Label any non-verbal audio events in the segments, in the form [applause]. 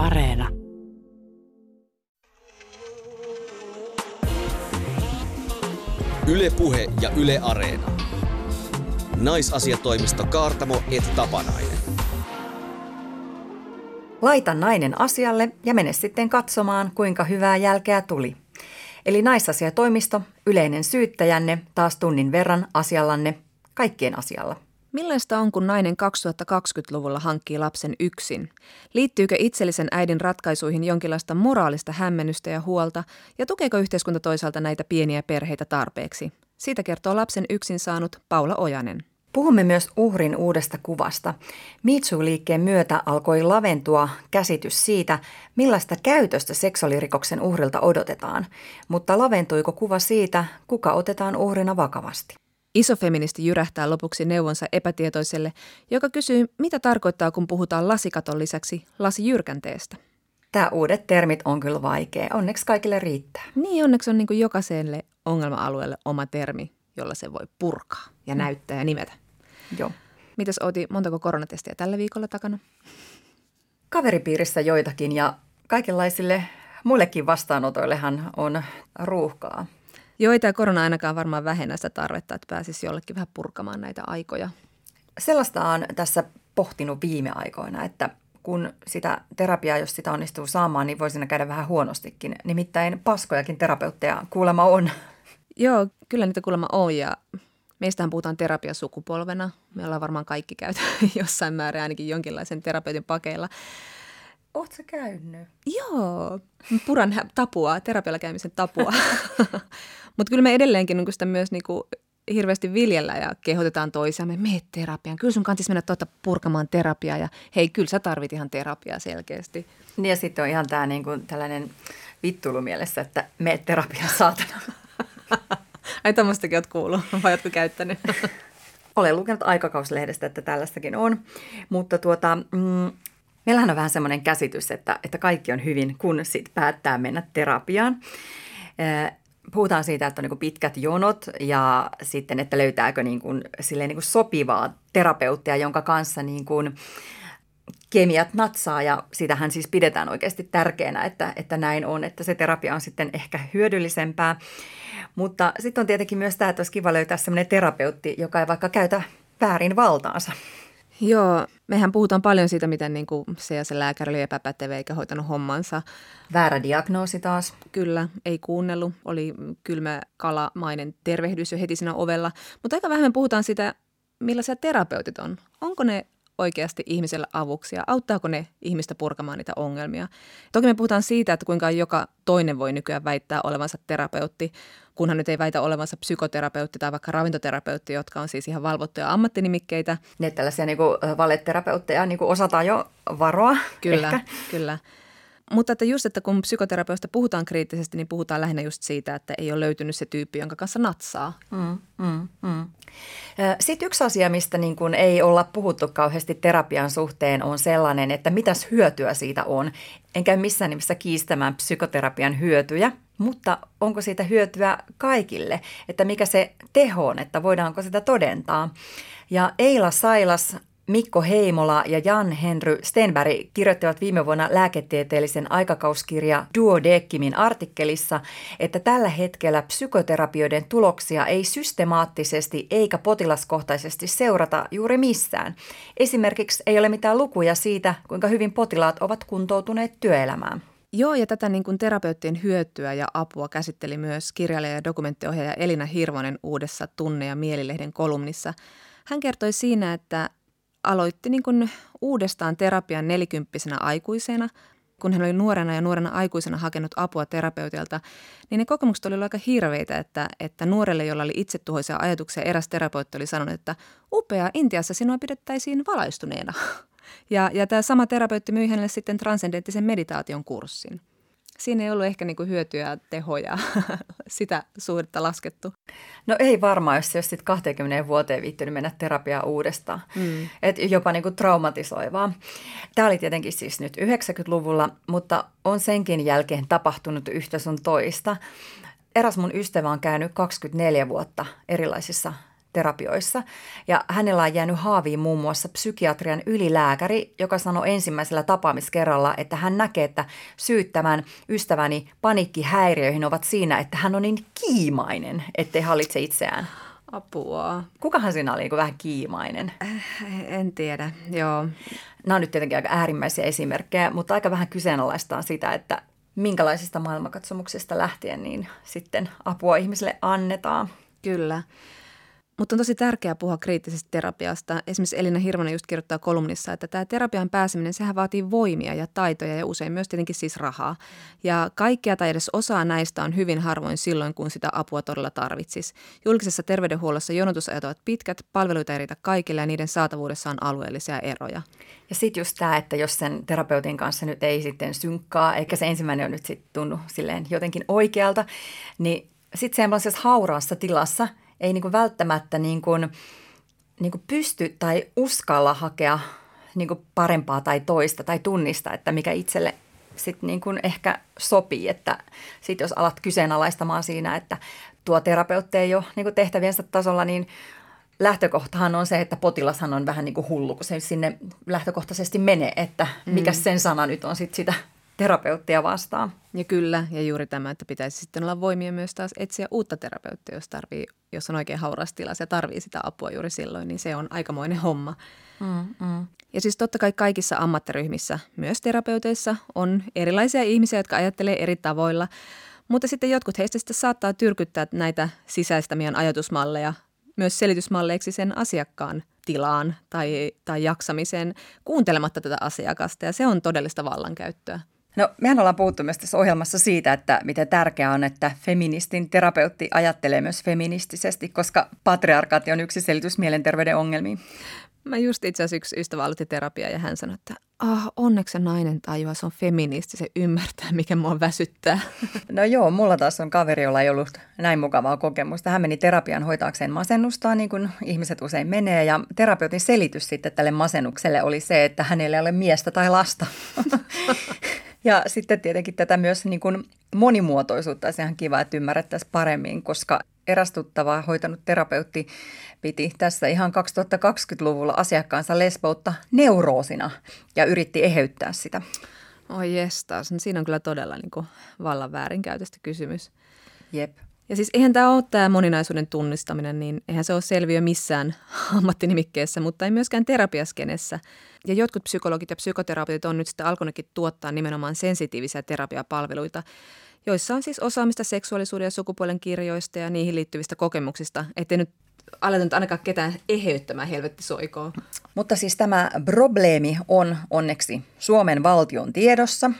Areena. Ylepuhe ja Yle Areena. Naisasiatoimisto Kaartamo et Tapanainen. Laita nainen asialle ja mene sitten katsomaan, kuinka hyvää jälkeä tuli. Eli naisasiatoimisto, yleinen syyttäjänne, taas tunnin verran asiallanne, kaikkien asialla. Millaista on, kun nainen 2020-luvulla hankkii lapsen yksin? Liittyykö itsellisen äidin ratkaisuihin jonkinlaista moraalista hämmennystä ja huolta, ja tukeeko yhteiskunta toisaalta näitä pieniä perheitä tarpeeksi? Siitä kertoo lapsen yksin saanut Paula Ojanen. Puhumme myös uhrin uudesta kuvasta. Mitsu-liikkeen myötä alkoi laventua käsitys siitä, millaista käytöstä seksuaalirikoksen uhrilta odotetaan, mutta laventuiko kuva siitä, kuka otetaan uhrina vakavasti? Isofeministi jyrähtää lopuksi neuvonsa epätietoiselle, joka kysyy, mitä tarkoittaa, kun puhutaan lasikaton lisäksi lasijyrkänteestä. Tämä uudet termit on kyllä vaikea. Onneksi kaikille riittää. Niin, onneksi on niin kuin jokaiselle ongelma-alueelle oma termi, jolla se voi purkaa ja mm. näyttää ja nimetä. Joo. Mitäs Oti, montako koronatestiä tällä viikolla takana? Kaveripiirissä joitakin ja kaikenlaisille muillekin vastaanotoillehan on ruuhkaa. Joo, ei tämä korona ainakaan varmaan vähennä sitä tarvetta, että pääsisi jollekin vähän purkamaan näitä aikoja. Sellaista on tässä pohtinut viime aikoina, että kun sitä terapiaa, jos sitä onnistuu saamaan, niin voi siinä käydä vähän huonostikin. Nimittäin paskojakin terapeutteja kuulemma on. Joo, kyllä niitä kuulemma on ja meistähän puhutaan terapiasukupolvena. Me ollaan varmaan kaikki käyty [laughs] jossain määrin ainakin jonkinlaisen terapeutin pakeilla. Oletko sä käynyt? Joo, puran tapua, terapialla käymisen tapua. [laughs] Mutta kyllä me edelleenkin niin sitä myös niin kuin hirveästi viljellä ja kehotetaan toisiamme, mene terapiaan. Kyllä sun kantis mennä tuota purkamaan terapiaa ja hei, kyllä sä tarvit ihan terapiaa selkeästi. Niin ja sitten on ihan tämä niin kuin tällainen vittulu mielessä, että me terapiaan saatana. [laughs] Ai tämmöistäkin oot kuullut, [laughs] vai ootko käyttänyt? Olen lukenut aikakauslehdestä, että tällaistakin on, mutta tuota, mm, meillähän on vähän semmoinen käsitys, että, että kaikki on hyvin, kun sit päättää mennä terapiaan puhutaan siitä, että on niin pitkät jonot ja sitten, että löytääkö niin kuin, niin kuin sopivaa terapeuttia, jonka kanssa niin kuin kemiat natsaa ja sitähän siis pidetään oikeasti tärkeänä, että, että näin on, että se terapia on sitten ehkä hyödyllisempää. Mutta sitten on tietenkin myös tämä, että olisi kiva löytää sellainen terapeutti, joka ei vaikka käytä väärin valtaansa. Joo, mehän puhutaan paljon siitä, miten niin kuin se ja se lääkäri oli epäpätevä eikä hoitanut hommansa. Väärä diagnoosi taas. Kyllä, ei kuunnellut. Oli kylmä kalamainen tervehdys jo heti siinä ovella. Mutta aika vähän me puhutaan siitä, millaisia terapeutit on. Onko ne oikeasti ihmiselle avuksi ja auttaako ne ihmistä purkamaan niitä ongelmia. Toki me puhutaan siitä, että kuinka joka toinen voi nykyään väittää olevansa terapeutti, kunhan nyt ei väitä olevansa psykoterapeutti tai vaikka ravintoterapeutti, jotka on siis ihan valvottuja ammattinimikkeitä. Ne tällaisia niin kuin valeterapeutteja niin kuin osataan jo varoa. Kyllä, ehkä. kyllä. Mutta että just, että kun psykoterapeusta puhutaan kriittisesti, niin puhutaan lähinnä just siitä, että ei ole löytynyt se tyyppi, jonka kanssa natsaa. Mm, mm, mm. Sitten yksi asia, mistä niin kun ei olla puhuttu kauheasti terapian suhteen, on sellainen, että mitäs hyötyä siitä on. En käy missään nimessä kiistämään psykoterapian hyötyjä, mutta onko siitä hyötyä kaikille? Että mikä se teho on, että voidaanko sitä todentaa? Ja Eila Sailas Mikko Heimola ja Jan Henry Stenberg kirjoittivat viime vuonna lääketieteellisen aikakauskirja Duodeckimin artikkelissa, että tällä hetkellä psykoterapioiden tuloksia ei systemaattisesti eikä potilaskohtaisesti seurata juuri missään. Esimerkiksi ei ole mitään lukuja siitä, kuinka hyvin potilaat ovat kuntoutuneet työelämään. Joo, ja tätä niin kuin terapeuttien hyötyä ja apua käsitteli myös kirjailija ja dokumenttiohjaaja Elina Hirvonen uudessa Tunne- ja Mielilehden kolumnissa. Hän kertoi siinä, että aloitti niin kuin uudestaan terapian nelikymppisenä aikuisena. Kun hän oli nuorena ja nuorena aikuisena hakenut apua terapeutilta, niin ne kokemukset olivat aika hirveitä, että, että nuorelle, jolla oli itsetuhoisia ajatuksia, eräs terapeutti oli sanonut, että upea, Intiassa sinua pidettäisiin valaistuneena. [laughs] Ja, ja tämä sama terapeutti myi hänelle sitten transcendenttisen meditaation kurssin siinä ei ollut ehkä niin kuin hyötyä ja tehoja [laughs] sitä suhdetta laskettu. No ei varmaan, jos jos sitten 20 vuoteen viittynyt mennä terapiaa uudestaan. Mm. Et jopa niin kuin traumatisoivaa. Tämä oli tietenkin siis nyt 90-luvulla, mutta on senkin jälkeen tapahtunut yhtä sun toista. Eräs mun ystävä on käynyt 24 vuotta erilaisissa terapioissa. Ja hänellä on jäänyt haaviin muun muassa psykiatrian ylilääkäri, joka sanoi ensimmäisellä tapaamiskerralla, että hän näkee, että syyt tämän ystäväni paniikkihäiriöihin ovat siinä, että hän on niin kiimainen, ettei hallitse itseään. Apua. Kukahan siinä oli niin vähän kiimainen? Äh, en tiedä, joo. Nämä on nyt tietenkin aika äärimmäisiä esimerkkejä, mutta aika vähän kyseenalaistaan sitä, että minkälaisista maailmankatsomuksista lähtien niin sitten apua ihmisille annetaan. Kyllä. Mutta on tosi tärkeää puhua kriittisestä terapiasta. Esimerkiksi Elina Hirvonen just kirjoittaa kolumnissa, että tämä terapian pääseminen, sehän vaatii voimia ja taitoja ja usein myös tietenkin siis rahaa. Ja kaikkea tai edes osaa näistä on hyvin harvoin silloin, kun sitä apua todella tarvitsisi. Julkisessa terveydenhuollossa jonotusajat ovat pitkät, palveluita ei riitä kaikille ja niiden saatavuudessa on alueellisia eroja. Ja sitten just tämä, että jos sen terapeutin kanssa nyt ei sitten synkkaa, eikä se ensimmäinen on nyt sitten tunnu silleen jotenkin oikealta, niin sitten semmoisessa hauraassa tilassa – ei niin kuin välttämättä niin kuin, niin kuin pysty tai uskalla hakea niin kuin parempaa tai toista tai tunnista, että mikä itselle sitten niin kuin ehkä sopii, että sitten jos alat kyseenalaistamaan siinä, että tuo terapeutti ei ole niin kuin tehtäviensä tasolla, niin lähtökohtahan on se, että potilashan on vähän niin kuin hullu, kun se sinne lähtökohtaisesti menee, että mikä mm. sen sana nyt on sitten sitä terapeuttia vastaan. Ja kyllä, ja juuri tämä, että pitäisi sitten olla voimia myös taas etsiä uutta terapeuttia, jos, tarvii, jos on oikein hauras tilas ja tarvii sitä apua juuri silloin, niin se on aikamoinen homma. Mm, mm. Ja siis totta kai kaikissa ammattiryhmissä, myös terapeuteissa, on erilaisia ihmisiä, jotka ajattelee eri tavoilla, mutta sitten jotkut heistä sitten saattaa tyrkyttää näitä sisäistämiä ajatusmalleja myös selitysmalleiksi sen asiakkaan tilaan tai, tai jaksamiseen kuuntelematta tätä asiakasta, ja se on todellista vallankäyttöä. No, mehän ollaan puhuttu myös tässä ohjelmassa siitä, että miten tärkeää on, että feministin terapeutti ajattelee myös feministisesti, koska patriarkaati on yksi selitys mielenterveyden ongelmiin. Mä just itse asiassa yksi ystävä aloitti terapiaa ja hän sanoi, että ah, onneksi se nainen tajua, se on feministi, se ymmärtää, mikä mua väsyttää. [laughs] No joo, mulla taas on kaveri, jolla ei ollut näin mukavaa kokemusta. Hän meni terapian hoitaakseen masennustaan, niin kuin ihmiset usein menee. Ja terapeutin selitys sitten tälle masennukselle oli se, että hänellä ei ole miestä tai lasta. [laughs] Ja sitten tietenkin tätä myös niin kuin monimuotoisuutta olisi ihan kiva, että ymmärrettäisiin paremmin, koska erästuttava hoitanut terapeutti piti tässä ihan 2020-luvulla asiakkaansa lesboutta neuroosina ja yritti eheyttää sitä. Oi jestas, no siinä on kyllä todella niin kuin vallan väärinkäytöstä kysymys. Jep. Ja siis eihän tämä ole tämä moninaisuuden tunnistaminen, niin eihän se ole selviö missään [laughs] ammattinimikkeessä, mutta ei myöskään terapiaskenessä. Ja jotkut psykologit ja psykoterapeutit on nyt sitten alkonekin tuottaa nimenomaan sensitiivisiä terapiapalveluita, joissa on siis osaamista seksuaalisuuden ja sukupuolen kirjoista ja niihin liittyvistä kokemuksista, ettei nyt aleta nyt ainakaan ketään eheyttämään helvetti soikoon. Mutta siis tämä probleemi on onneksi Suomen valtion tiedossa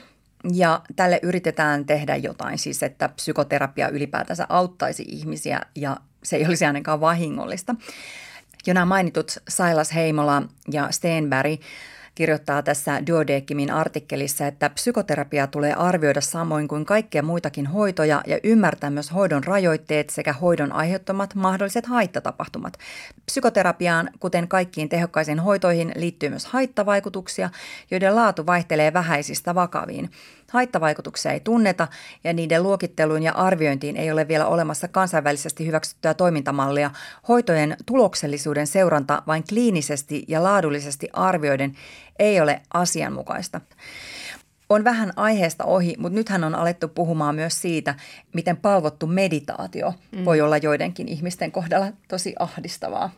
ja tälle yritetään tehdä jotain, siis että psykoterapia ylipäätänsä auttaisi ihmisiä ja se ei olisi ainakaan vahingollista. Jo nämä mainitut Sailas Heimola ja Steenberg kirjoittaa tässä Duodeckimin artikkelissa, että psykoterapia tulee arvioida samoin kuin kaikkia muitakin hoitoja ja ymmärtää myös hoidon rajoitteet sekä hoidon aiheuttamat mahdolliset haitatapahtumat. Psykoterapiaan, kuten kaikkiin tehokkaisiin hoitoihin, liittyy myös haittavaikutuksia, joiden laatu vaihtelee vähäisistä vakaviin. Haittavaikutuksia ei tunneta ja niiden luokitteluun ja arviointiin ei ole vielä olemassa kansainvälisesti hyväksyttyä toimintamallia. Hoitojen tuloksellisuuden seuranta vain kliinisesti ja laadullisesti arvioiden ei ole asianmukaista. On vähän aiheesta ohi, mutta nythän on alettu puhumaan myös siitä, miten palvottu meditaatio mm. voi olla joidenkin ihmisten kohdalla tosi ahdistavaa.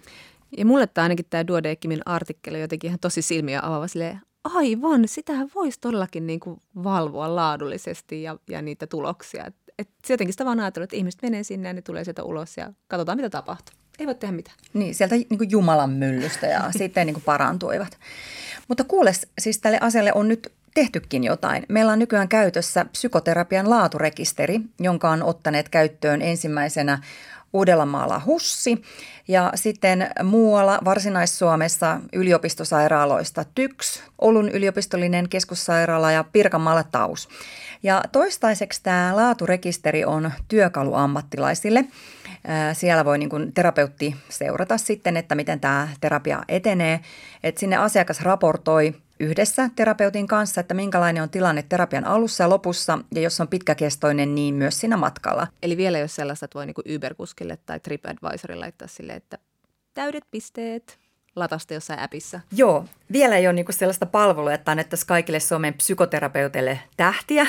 Ja mulle tämä ainakin tämä Duodeckimin artikkeli jotenkin ihan tosi silmiä avaava silleen, aivan, sitähän voisi todellakin niin kuin valvoa laadullisesti ja, ja niitä tuloksia. Et, et jotenkin sitä vaan ajatellut, että ihmiset menee sinne ja ne tulee sieltä ulos ja katsotaan mitä tapahtuu. Ei voi tehdä mitään. Niin, sieltä niin kuin Jumalan myllystä ja [laughs] sitten niin kuin parantuivat. Mutta kuule, siis tälle asialle on nyt tehtykin jotain. Meillä on nykyään käytössä psykoterapian laaturekisteri, jonka on ottaneet käyttöön ensimmäisenä Uudellamaalla HUSSI ja sitten muualla Varsinais-Suomessa yliopistosairaaloista TYKS, Oulun yliopistollinen keskussairaala ja Pirkanmaalla TAUS. Ja toistaiseksi tämä laaturekisteri on työkalu ammattilaisille. Siellä voi niin kuin terapeutti seurata sitten, että miten tämä terapia etenee. Et sinne asiakas raportoi yhdessä terapeutin kanssa, että minkälainen on tilanne terapian alussa ja lopussa, ja jos on pitkäkestoinen, niin myös siinä matkalla. Eli vielä jos sellaista, että voi niin Uber-kuskille tai TripAdvisorille laittaa sille, että täydet pisteet latasta jossain appissa. Joo, vielä ei ole niinku sellaista palvelua, että annettaisiin kaikille Suomen psykoterapeuteille tähtiä.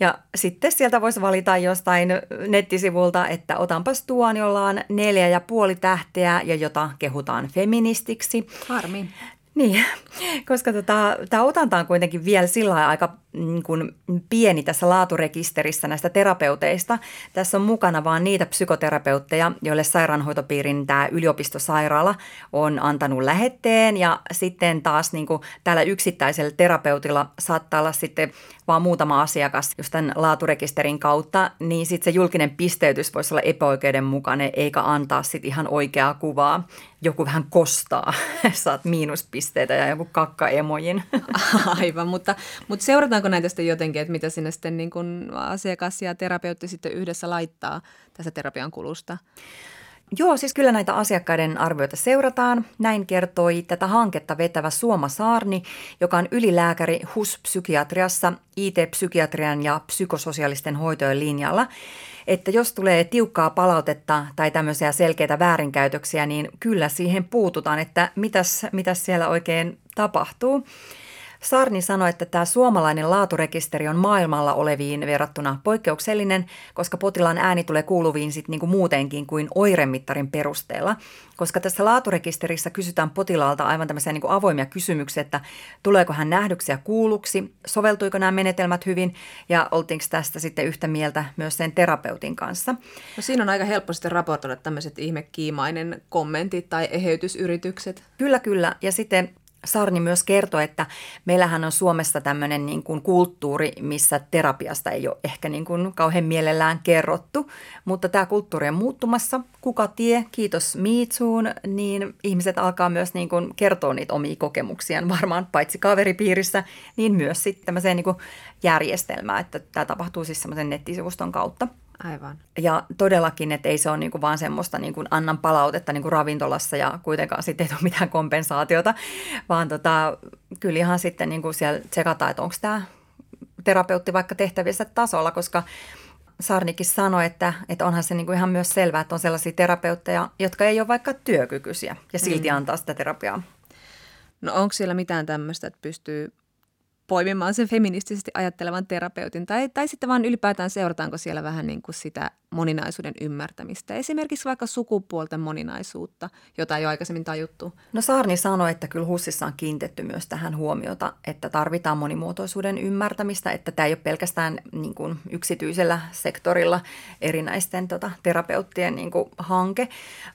Ja sitten sieltä voisi valita jostain nettisivulta, että otanpas tuon, jolla on neljä ja puoli tähteä ja jota kehutaan feministiksi. Harmi. Niin, koska tota, tämä otanta on kuitenkin vielä sillä aika niin kuin pieni tässä laaturekisterissä näistä terapeuteista. Tässä on mukana vaan niitä psykoterapeutteja, joille sairaanhoitopiirin tämä yliopistosairaala on antanut lähetteen ja sitten taas niin kuin tällä yksittäisellä terapeutilla saattaa olla sitten vaan muutama asiakas just tämän laaturekisterin kautta, niin sitten se julkinen pisteytys voisi olla epäoikeudenmukainen eikä antaa sitten ihan oikeaa kuvaa. Joku vähän kostaa, [laughs] saat miinuspisteitä ja joku kakkaemojin. [laughs] Aivan, mutta, mutta seurataanko näitä sitten jotenkin, että mitä sinne sitten niin kuin asiakas ja terapeutti sitten yhdessä laittaa tässä terapian kulusta? Joo, siis kyllä näitä asiakkaiden arvioita seurataan. Näin kertoi tätä hanketta vetävä Suoma Saarni, joka on ylilääkäri HUS-psykiatriassa, IT-psykiatrian ja psykososiaalisten hoitojen linjalla. Että jos tulee tiukkaa palautetta tai tämmöisiä selkeitä väärinkäytöksiä, niin kyllä siihen puututaan, että mitäs, mitäs siellä oikein tapahtuu. Sarni sanoi, että tämä suomalainen laaturekisteri on maailmalla oleviin verrattuna poikkeuksellinen, koska potilaan ääni tulee kuuluviin sit niinku muutenkin kuin oiremittarin perusteella. Koska tässä laaturekisterissä kysytään potilaalta aivan tämmöisiä niinku avoimia kysymyksiä, että tuleeko hän nähdyksi ja kuulluksi, soveltuiko nämä menetelmät hyvin ja oltiinko tästä sitten yhtä mieltä myös sen terapeutin kanssa. No siinä on aika helppo sitten raportoida tämmöiset ihmekiimainen kommentit tai eheytysyritykset. Kyllä, kyllä. Ja sitten Sarni myös kertoi, että meillähän on Suomessa tämmöinen niin kuin kulttuuri, missä terapiasta ei ole ehkä niin kuin kauhean mielellään kerrottu, mutta tämä kulttuuri on muuttumassa. Kuka tie, kiitos Miitsuun, niin ihmiset alkaa myös niin kuin kertoa niitä omia kokemuksiaan varmaan paitsi kaveripiirissä, niin myös sitten tämmöiseen niin kuin järjestelmään, että tämä tapahtuu siis semmoisen nettisivuston kautta. Aivan. Ja todellakin, että ei se ole niin kuin vaan semmoista niin kuin annan palautetta niin kuin ravintolassa ja kuitenkaan sitten ei ole mitään kompensaatiota, vaan tota, kyllä ihan sitten niin kuin siellä tsekataan, että onko tämä terapeutti vaikka tehtävissä tasolla, koska Sarnikin sanoi, että, että onhan se niin kuin ihan myös selvää, että on sellaisia terapeutteja, jotka ei ole vaikka työkykyisiä ja silti mm. antaa sitä terapiaa. No onko siellä mitään tämmöistä, että pystyy poimimaan sen feministisesti ajattelevan terapeutin, tai, tai sitten vaan ylipäätään seurataanko siellä vähän niin kuin sitä moninaisuuden ymmärtämistä, esimerkiksi vaikka sukupuolten moninaisuutta, jota ei ole aikaisemmin tajuttu. No Saarni sanoi, että kyllä HUSissa on kiinnitetty myös tähän huomiota, että tarvitaan monimuotoisuuden ymmärtämistä, että tämä ei ole pelkästään niin kuin yksityisellä sektorilla erinäisten tota, terapeuttien niin kuin hanke,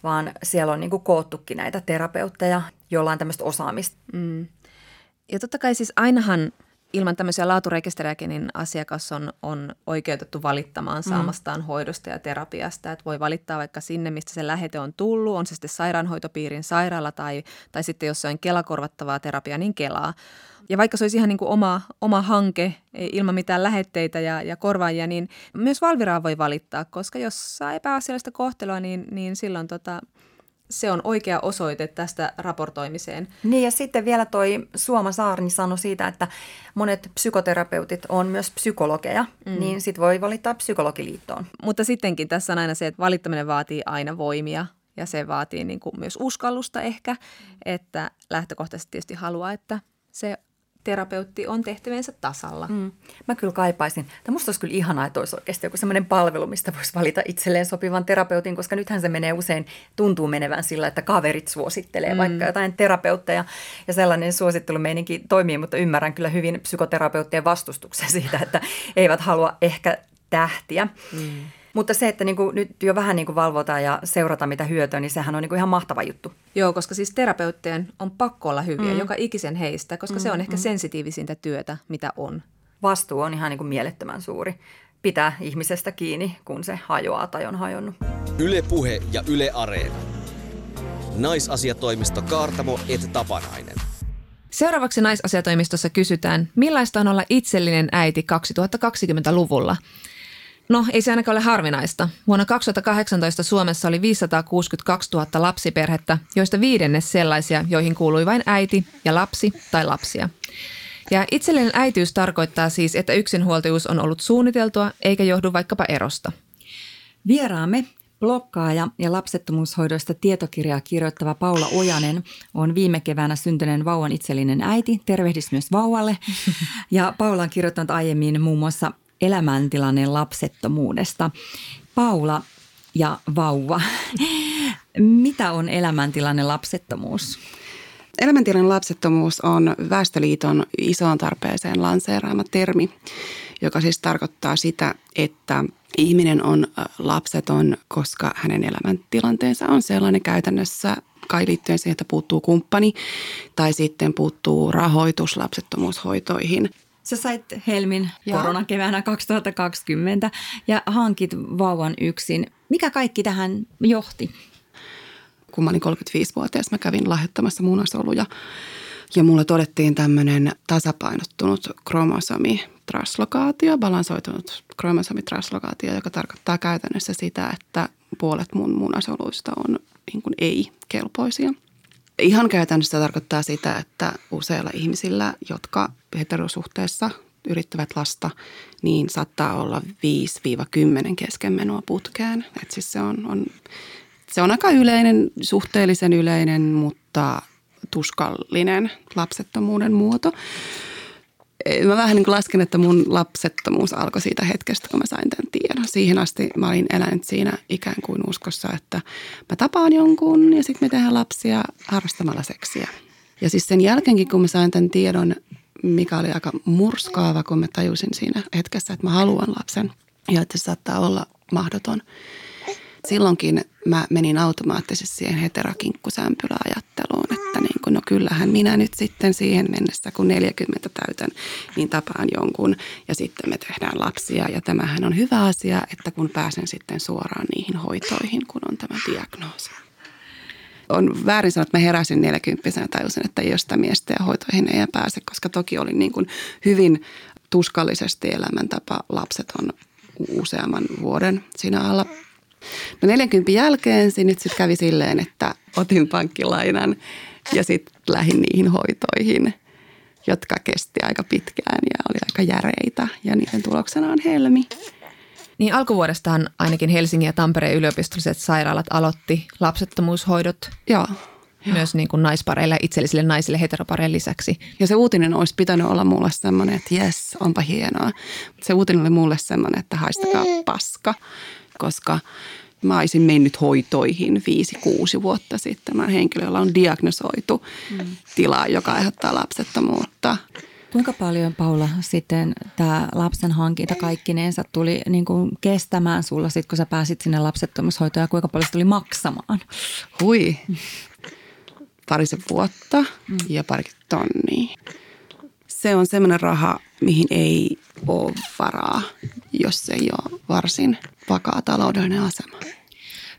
vaan siellä on niin kuin koottukin näitä terapeutteja, joilla on tämmöistä osaamista. Mm. Ja totta kai siis ainahan ilman tämmöisiä laaturekisterejäkin niin asiakas on, on oikeutettu valittamaan mm. saamastaan mm. hoidosta ja terapiasta. Että voi valittaa vaikka sinne, mistä se lähete on tullut, on se sitten sairaanhoitopiirin sairaala tai, tai sitten jos se on Kela-korvattavaa terapiaa, niin Kelaa. Ja vaikka se olisi ihan niin kuin oma, oma hanke ilman mitään lähetteitä ja, ja korvaajia, niin myös Valviraa voi valittaa, koska jos saa epäasiallista kohtelua, niin, niin silloin tota, se on oikea osoite tästä raportoimiseen. Niin ja sitten vielä toi Suoma Saarni sanoi siitä, että monet psykoterapeutit on myös psykologeja, mm. niin sitten voi valittaa psykologiliittoon. Mutta sittenkin tässä on aina se, että valittaminen vaatii aina voimia ja se vaatii niin kuin myös uskallusta ehkä, että lähtökohtaisesti tietysti haluaa, että se terapeutti on tehtävänsä tasalla. Mm. Mä kyllä kaipaisin. Tämä musta olisi kyllä ihanaa, että olisi oikeasti joku sellainen palvelu, mistä voisi valita itselleen sopivan terapeutin, koska nythän se menee usein, tuntuu menevän sillä, että kaverit suosittelee mm. vaikka jotain terapeutteja ja sellainen suosittelumeininki toimii, mutta ymmärrän kyllä hyvin psykoterapeuttien vastustuksen [laughs] siitä, että eivät halua ehkä tähtiä. Mm. Mutta se, että niin kuin nyt jo vähän niin kuin valvotaan ja seurataan mitä hyötyä, niin sehän on niin kuin ihan mahtava juttu. Joo, koska siis terapeuttien on pakko olla hyviä, mm. joka ikisen heistä, koska mm, se on ehkä mm. sensitiivisintä työtä, mitä on. Vastuu on ihan niin kuin mielettömän suuri. Pitää ihmisestä kiinni, kun se hajoaa tai on hajonnut. Yle Puhe ja Yle Areena. Naisasiatoimisto Kaartamo et Tapanainen. Seuraavaksi naisasiatoimistossa kysytään, millaista on olla itsellinen äiti 2020-luvulla – No, ei se ainakaan ole harvinaista. Vuonna 2018 Suomessa oli 562 000 lapsiperhettä, joista viidennes sellaisia, joihin kuului vain äiti ja lapsi tai lapsia. Ja itsellinen äitiys tarkoittaa siis, että yksinhuoltajuus on ollut suunniteltua eikä johdu vaikkapa erosta. Vieraamme Blokkaaja ja lapsettomuushoidoista tietokirjaa kirjoittava Paula Ojanen on viime keväänä syntyneen vauvan itsellinen äiti. Tervehdys myös vauvalle. Ja Paula on kirjoittanut aiemmin muun muassa elämäntilanne lapsettomuudesta. Paula ja vauva. [laughs] Mitä on elämäntilanne lapsettomuus? Elämäntilanne lapsettomuus on Väestöliiton isoon tarpeeseen lanseeraama termi, joka siis tarkoittaa sitä, että ihminen on lapseton, koska hänen elämäntilanteensa on sellainen käytännössä kai liittyen siihen, että puuttuu kumppani tai sitten puuttuu rahoitus lapsettomuushoitoihin. Sä sait Helmin koronakeväänä 2020 ja hankit vauvan yksin. Mikä kaikki tähän johti? Kun mä olin 35-vuotias, mä kävin lahjoittamassa munasoluja ja mulle todettiin tämmöinen tasapainottunut kromosomi traslokaatio, balansoitunut kromosomitraslokaatio, joka tarkoittaa käytännössä sitä, että puolet mun munasoluista on niin ei-kelpoisia. Ihan käytännössä tarkoittaa sitä, että useilla ihmisillä, jotka heterosuhteessa yrittävät lasta, niin saattaa olla 5-10 keskenmenoa putkeen. Et siis se, on, on, se on aika yleinen, suhteellisen yleinen, mutta tuskallinen lapsettomuuden muoto mä vähän niin kuin lasken, että mun lapsettomuus alkoi siitä hetkestä, kun mä sain tämän tiedon. Siihen asti mä olin elänyt siinä ikään kuin uskossa, että mä tapaan jonkun ja sitten me tehdään lapsia harrastamalla seksiä. Ja siis sen jälkeenkin, kun mä sain tämän tiedon, mikä oli aika murskaava, kun mä tajusin siinä hetkessä, että mä haluan lapsen ja että se saattaa olla mahdoton – silloinkin mä menin automaattisesti siihen heterokinkkusämpyläajatteluun, että niin kuin, no kyllähän minä nyt sitten siihen mennessä, kun 40 täytän, niin tapaan jonkun ja sitten me tehdään lapsia. Ja tämähän on hyvä asia, että kun pääsen sitten suoraan niihin hoitoihin, kun on tämä diagnoosi. On väärin sanoa, että mä heräsin 40 ja tajusin, että ei sitä miestä ja hoitoihin ei pääse, koska toki oli niin kuin hyvin tuskallisesti elämäntapa lapseton useamman vuoden siinä alla No 40 jälkeen se nyt sitten kävi silleen, että otin pankkilainan ja sitten lähdin niihin hoitoihin, jotka kesti aika pitkään ja oli aika järeitä. Ja niiden tuloksena on helmi. Niin alkuvuodestahan ainakin Helsingin ja Tampereen yliopistolliset sairaalat aloitti lapsettomuushoidot. Joo. Myös niin kuin naispareille, itsellisille naisille heteropareille lisäksi. Ja se uutinen olisi pitänyt olla mulle semmoinen, että jes, onpa hienoa. Se uutinen oli mulle semmoinen, että haistakaa paska koska mä olisin mennyt hoitoihin 5-6 vuotta sitten. Mä henkilö, jolla on diagnosoitu mm. tila, joka aiheuttaa lapsettomuutta. Kuinka paljon, Paula, sitten tämä lapsen hankinta kaikkineensa tuli niin kuin kestämään sulla, sit, kun sä pääsit sinne lapsettomuushoitoon ja kuinka paljon se tuli maksamaan? Hui, parisen vuotta mm. ja pari tonnia. Se on semmoinen raha, mihin ei ole varaa, jos ei ole varsin vakaa taloudellinen asema.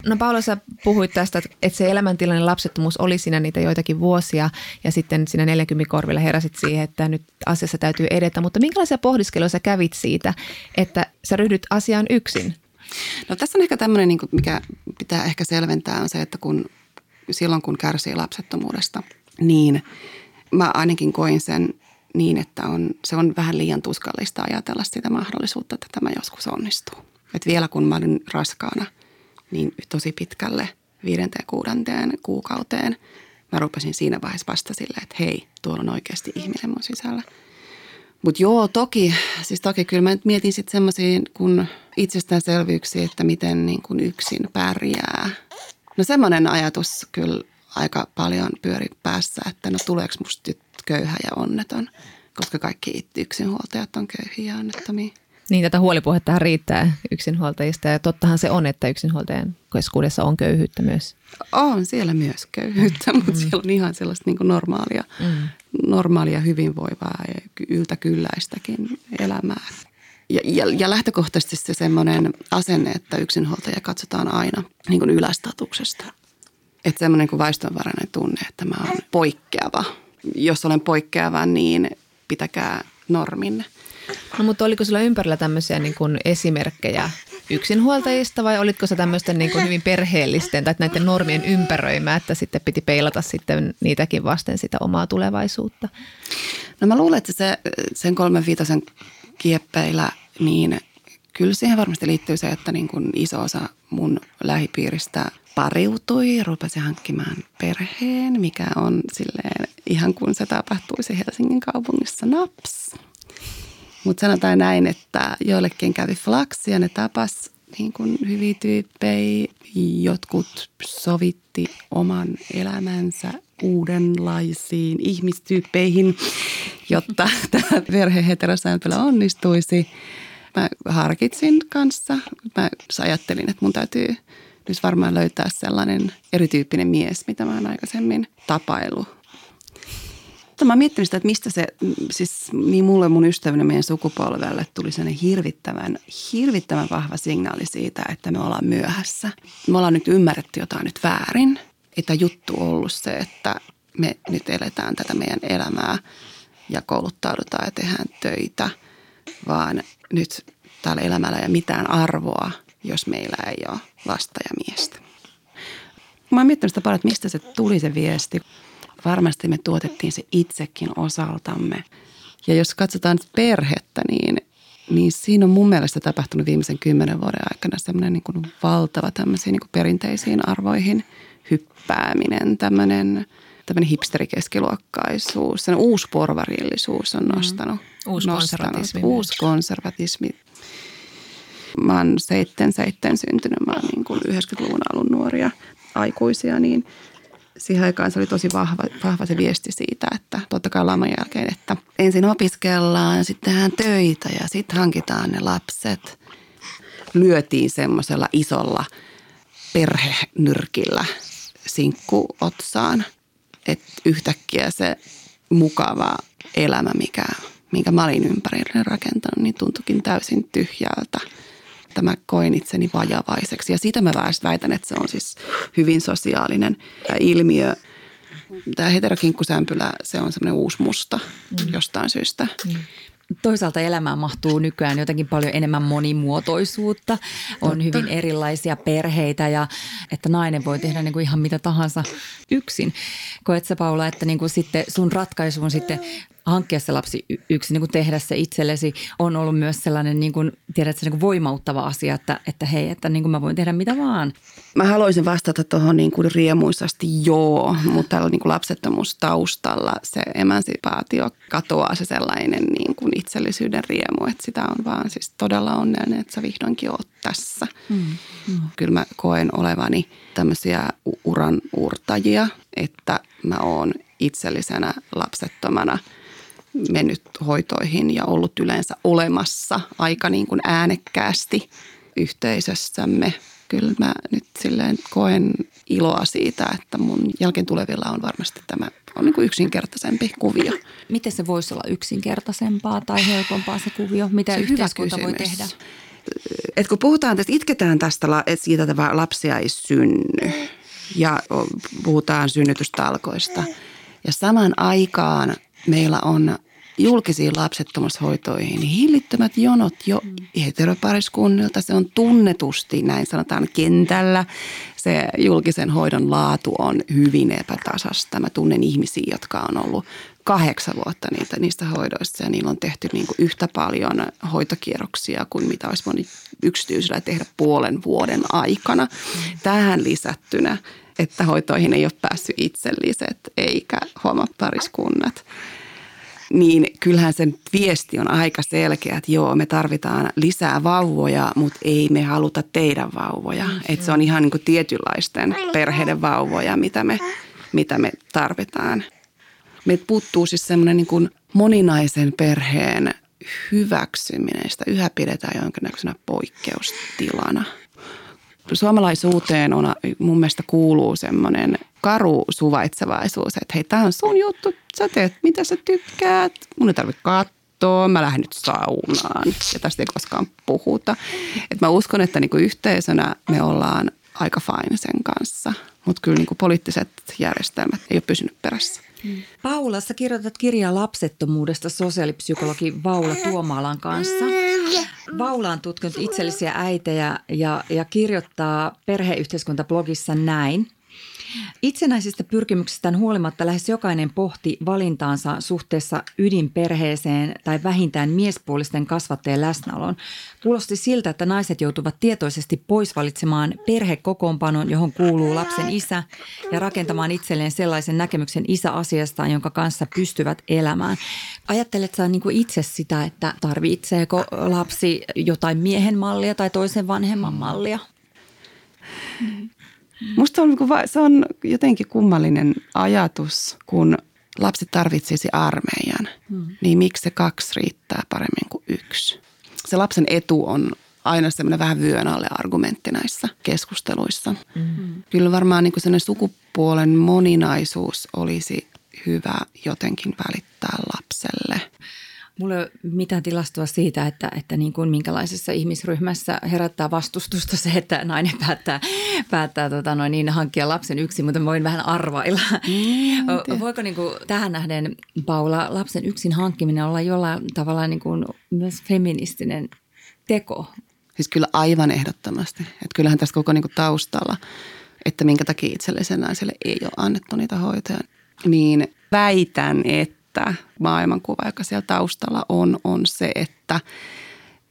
No Paula, sä puhuit tästä, että se elämäntilanne lapsettomuus oli siinä niitä joitakin vuosia ja sitten siinä 40 korvilla heräsit siihen, että nyt asiassa täytyy edetä. Mutta minkälaisia pohdiskeluja sä kävit siitä, että sä ryhdyt asiaan yksin? No tässä on ehkä tämmöinen, niin mikä pitää ehkä selventää, on se, että kun silloin kun kärsii lapsettomuudesta, niin mä ainakin koin sen niin, että on, se on vähän liian tuskallista ajatella sitä mahdollisuutta, että tämä joskus onnistuu. Et vielä kun mä olin raskaana, niin tosi pitkälle viidenteen kuudenteen kuukauteen mä rupesin siinä vaiheessa vasta silleen, että hei, tuolla on oikeasti ihminen mun sisällä. Mutta joo, toki, siis toki kyllä mä nyt mietin sitten semmoisia kun itsestäänselvyyksiä, että miten niin kun yksin pärjää. No semmoinen ajatus kyllä aika paljon pyöri päässä, että no tuleeko musta köyhä ja onneton, koska kaikki yksinhuoltajat on köyhiä ja onnettomia. Niin, tätä huolipuhetta riittää yksinhuoltajista ja tottahan se on, että yksinhuoltajan keskuudessa on köyhyyttä myös. On siellä myös köyhyyttä, mutta mm. siellä on ihan sellaista niin kuin normaalia, mm. normaalia hyvinvoivaa ja yltäkylläistäkin elämää. Ja, ja, ja lähtökohtaisesti se semmoinen asenne, että yksinhuoltaja katsotaan aina niin kuin ylästatuksesta. Että semmoinen kuin vaistonvarainen tunne, että mä oon poikkeava. Jos olen poikkeava, niin pitäkää normin. No mutta oliko sulla ympärillä tämmöisiä niin kuin esimerkkejä yksinhuoltajista vai olitko se tämmöisten niin kuin hyvin perheellisten tai näiden normien ympäröimä, että sitten piti peilata sitten niitäkin vasten sitä omaa tulevaisuutta? No mä luulen, että se, sen kolmen viitosen kieppeillä niin kyllä siihen varmasti liittyy se, että niin kuin iso osa mun lähipiiristä pariutui, rupesi hankkimaan perheen, mikä on silleen ihan kuin se tapahtuisi Helsingin kaupungissa naps. Mutta sanotaan näin, että joillekin kävi flaksi ja ne tapas niin kuin hyviä tyyppejä. Jotkut sovitti oman elämänsä uudenlaisiin ihmistyyppeihin, jotta [laughs] tämä perhe heterosääntölä onnistuisi. Mä harkitsin kanssa. Mä ajattelin, että mun täytyy nyt varmaan löytää sellainen erityyppinen mies, mitä mä oon aikaisemmin tapailu. Mä oon miettinyt sitä, että mistä se, siis niin mulle mun ystävänä meidän sukupolvelle tuli sellainen hirvittävän, hirvittävän vahva signaali siitä, että me ollaan myöhässä. Me ollaan nyt ymmärretty jotain nyt väärin. Että juttu on ollut se, että me nyt eletään tätä meidän elämää ja kouluttaudutaan ja tehdään töitä, vaan nyt täällä elämällä ei ole mitään arvoa, jos meillä ei ole lasta ja miestä. Mä oon miettinyt sitä paljon, että mistä se tuli se viesti. Varmasti me tuotettiin se itsekin osaltamme. Ja jos katsotaan perhettä, niin, niin siinä on mun mielestä tapahtunut viimeisen kymmenen vuoden aikana semmoinen niin kuin valtava tämmöisiin niin kuin perinteisiin arvoihin hyppääminen, tämmöinen, tämmöinen hipsterikeskiluokkaisuus, sen uusporvarillisuus on nostanut. Mm. Uusi konservatismi. Uusi konservatismi. Mä oon seitten seitten syntynyt, mä oon niin kuin 90-luvun alun nuoria aikuisia, niin siihen aikaan se oli tosi vahva, vahva se viesti siitä, että totta kai laman jälkeen, että ensin opiskellaan sitten tehdään töitä ja sitten hankitaan ne lapset. Lyötiin semmoisella isolla perhenyrkillä sinkku otsaan, että yhtäkkiä se mukava elämä, mikä, minkä mä olin ympärille rakentanut, niin tuntukin täysin tyhjältä – että mä koin itseni vajavaiseksi. Ja siitä mä väitän, että se on siis hyvin sosiaalinen ilmiö. Tämä heterokinkkusämpylä, se on semmoinen uusi musta mm. jostain syystä. Mm. Toisaalta elämään mahtuu nykyään jotenkin paljon enemmän monimuotoisuutta. On Totta. hyvin erilaisia perheitä ja että nainen voi tehdä niin kuin ihan mitä tahansa yksin. Koet sä Paula, että niin kuin sitten sun ratkaisu on sitten hankkia se lapsi yksin, niin kuin tehdä se itsellesi, on ollut myös sellainen, niin kuin, tiedät, se niin kuin voimauttava asia, että, että hei, että niin kuin mä voin tehdä mitä vaan. Mä haluaisin vastata tuohon niin kuin riemuisasti joo, mutta täällä niin kuin lapsettomuus taustalla se emansipaatio katoaa se sellainen niin kuin itsellisyyden riemu, että sitä on vaan siis todella onnellinen, että sä vihdoinkin oot tässä. Mm. Mm. Kyllä mä koen olevani tämmöisiä uran uurtajia, että mä oon itsellisenä lapsettomana – mennyt hoitoihin ja ollut yleensä olemassa aika niin kuin äänekkäästi yhteisössämme. Kyllä mä nyt silleen koen iloa siitä, että mun jälkeen tulevilla on varmasti tämä on niin kuin yksinkertaisempi kuvio. [laughs] Miten se voisi olla yksinkertaisempaa tai helpompaa se kuvio? Mitä se yhteiskunta voi tehdä? Et kun puhutaan tästä, itketään tästä siitä, että lapsia ei synny ja puhutaan synnytystalkoista. Ja samaan aikaan meillä on julkisiin lapsettomuushoitoihin hillittömät jonot jo heteropariskunnilta. Se on tunnetusti, näin sanotaan, kentällä. Se julkisen hoidon laatu on hyvin epätasasta. Mä tunnen ihmisiä, jotka on ollut kahdeksan vuotta niitä, niistä hoidoista ja niillä on tehty niin kuin yhtä paljon hoitokierroksia kuin mitä olisi voinut yksityisellä tehdä puolen vuoden aikana. Tähän lisättynä, että hoitoihin ei ole päässyt itselliset eikä pariskunnat niin kyllähän sen viesti on aika selkeä, että joo, me tarvitaan lisää vauvoja, mutta ei me haluta teidän vauvoja. Mm, että se on ihan niin kuin tietynlaisten perheiden vauvoja, mitä me, mitä me tarvitaan. Meiltä puuttuu siis semmoinen niin kuin moninaisen perheen hyväksyminen. Sitä yhä pidetään jonkinnäköisenä poikkeustilana. Suomalaisuuteen on, mun mielestä kuuluu semmoinen karu suvaitsevaisuus, että hei, tämä on sun juttu, sä teet mitä sä tykkäät, mun ei tarvitse katsoa, mä lähden nyt saunaan ja tästä ei koskaan puhuta. Et mä uskon, että niinku yhteisönä me ollaan aika fine sen kanssa, mutta kyllä niinku poliittiset järjestelmät ei ole pysynyt perässä. Paula, sä kirjoitat kirjaa lapsettomuudesta sosiaalipsykologi Vaula Tuomaalan kanssa. Vaula on tutkinut itsellisiä äitejä ja, ja kirjoittaa perheyhteiskuntablogissa näin – Itsenäisistä pyrkimyksistään huolimatta lähes jokainen pohti valintaansa suhteessa ydinperheeseen tai vähintään miespuolisten kasvattajien läsnäoloon. Kuulosti siltä, että naiset joutuvat tietoisesti pois valitsemaan perhekokoonpanon, johon kuuluu lapsen isä ja rakentamaan itselleen sellaisen näkemyksen isäasiastaan, jonka kanssa pystyvät elämään. Ajattelet sä niin kuin itse sitä, että tarvitseeko lapsi jotain miehen mallia tai toisen vanhemman mallia? Musta on, niinku se on jotenkin kummallinen ajatus, kun lapsi tarvitsisi armeijan, hmm. niin miksi se kaksi riittää paremmin kuin yksi? Se lapsen etu on aina semmoinen vähän vyön alle argumentti näissä keskusteluissa. Mm-hmm. Kyllä varmaan niin kuin sukupuolen moninaisuus olisi hyvä jotenkin välittää lapselle. Mulla ei ole mitään tilastoa siitä, että, että niin kuin minkälaisessa ihmisryhmässä herättää vastustusta se, että nainen päättää, päättää tota noin, niin hankkia lapsen yksin, mutta voin vähän arvailla. Mm, Voiko niin kuin, tähän nähden, Paula, lapsen yksin hankkiminen olla jollain tavalla niin kuin myös feministinen teko? Siis kyllä aivan ehdottomasti. Että kyllähän tässä koko niin kuin taustalla, että minkä takia itsellisen naiselle ei ole annettu niitä hoitoja, niin väitän, että että maailmankuva, joka siellä taustalla on, on se, että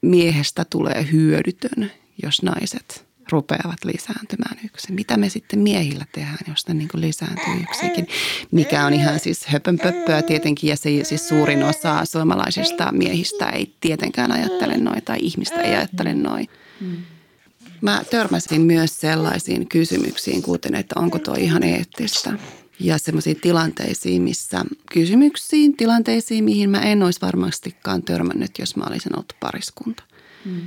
miehestä tulee hyödytön, jos naiset rupeavat lisääntymään yksin. Mitä me sitten miehillä tehdään, jos ne niin lisääntyy yksikin? Mikä on ihan siis höpönpöppöä tietenkin ja se, siis suurin osa suomalaisista miehistä ei tietenkään ajattele noin tai ihmistä ei ajattele noin. Mä törmäsin myös sellaisiin kysymyksiin, kuten että onko tuo ihan eettistä ja semmoisiin tilanteisiin, missä kysymyksiin, tilanteisiin, mihin mä en olisi varmastikaan törmännyt, jos mä olisin ollut pariskunta. Hmm.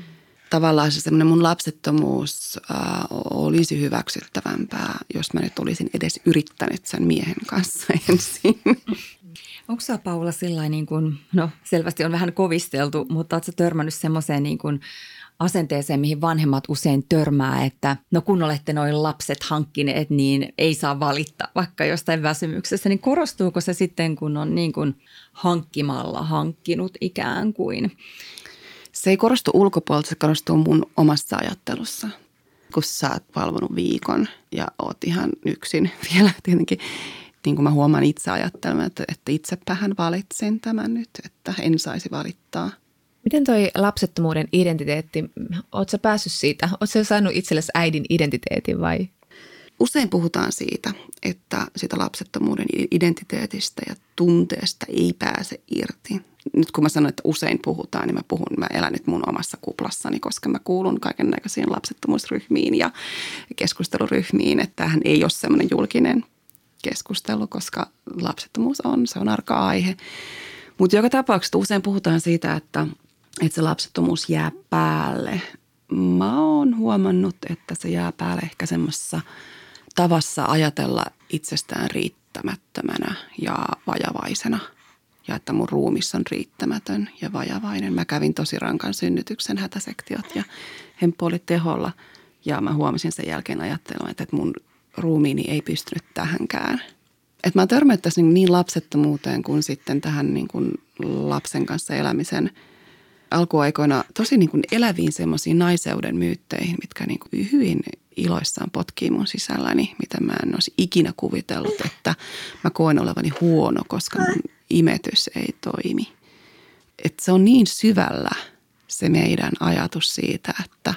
Tavallaan se semmoinen mun lapsettomuus äh, olisi hyväksyttävämpää, jos mä nyt olisin edes yrittänyt sen miehen kanssa [laughs] ensin. Onko sä Paula sillä niin kuin, no selvästi on vähän kovisteltu, mutta ootko törmännyt semmoiseen niin kuin asenteeseen, mihin vanhemmat usein törmää, että no kun olette noin lapset hankkineet, niin ei saa valittaa vaikka jostain väsymyksessä, niin korostuuko se sitten, kun on niin kuin hankkimalla hankkinut ikään kuin? Se ei korostu ulkopuolelta, se korostuu mun omassa ajattelussa. Kun sä oot valvonut viikon ja oot ihan yksin [laughs] vielä tietenkin, niin kuin mä huomaan itse ajattelemaan, että, että itsepähän valitsin tämän nyt, että en saisi valittaa – Miten toi lapsettomuuden identiteetti, ootko päässyt siitä? Oletko saanut itsellesi äidin identiteetin vai? Usein puhutaan siitä, että sitä lapsettomuuden identiteetistä ja tunteesta ei pääse irti. Nyt kun mä sanon, että usein puhutaan, niin mä puhun, mä elän nyt mun omassa kuplassani, koska mä kuulun kaiken näköisiin lapsettomuusryhmiin ja keskusteluryhmiin. Että tämähän ei ole semmoinen julkinen keskustelu, koska lapsettomuus on, se on arka aihe. Mutta joka tapauksessa usein puhutaan siitä, että että se lapsettomuus jää päälle. Mä oon huomannut, että se jää päälle ehkä semmoisessa tavassa ajatella itsestään riittämättömänä ja vajavaisena. Ja että mun ruumis on riittämätön ja vajavainen. Mä kävin tosi rankan synnytyksen hätäsektiot ja hemppu oli teholla. Ja mä huomasin sen jälkeen ajattelua, että mun ruumiini ei pystynyt tähänkään. Että mä törmättäisin niin lapsettomuuteen kuin sitten tähän niin kuin lapsen kanssa elämisen – alkuaikoina tosi niin kuin eläviin semmoisiin naiseuden myytteihin, mitkä niin kuin hyvin iloissaan potkii mun sisälläni, mitä mä en olisi ikinä kuvitellut, että mä koen olevani huono, koska mun imetys ei toimi. Että se on niin syvällä se meidän ajatus siitä, että,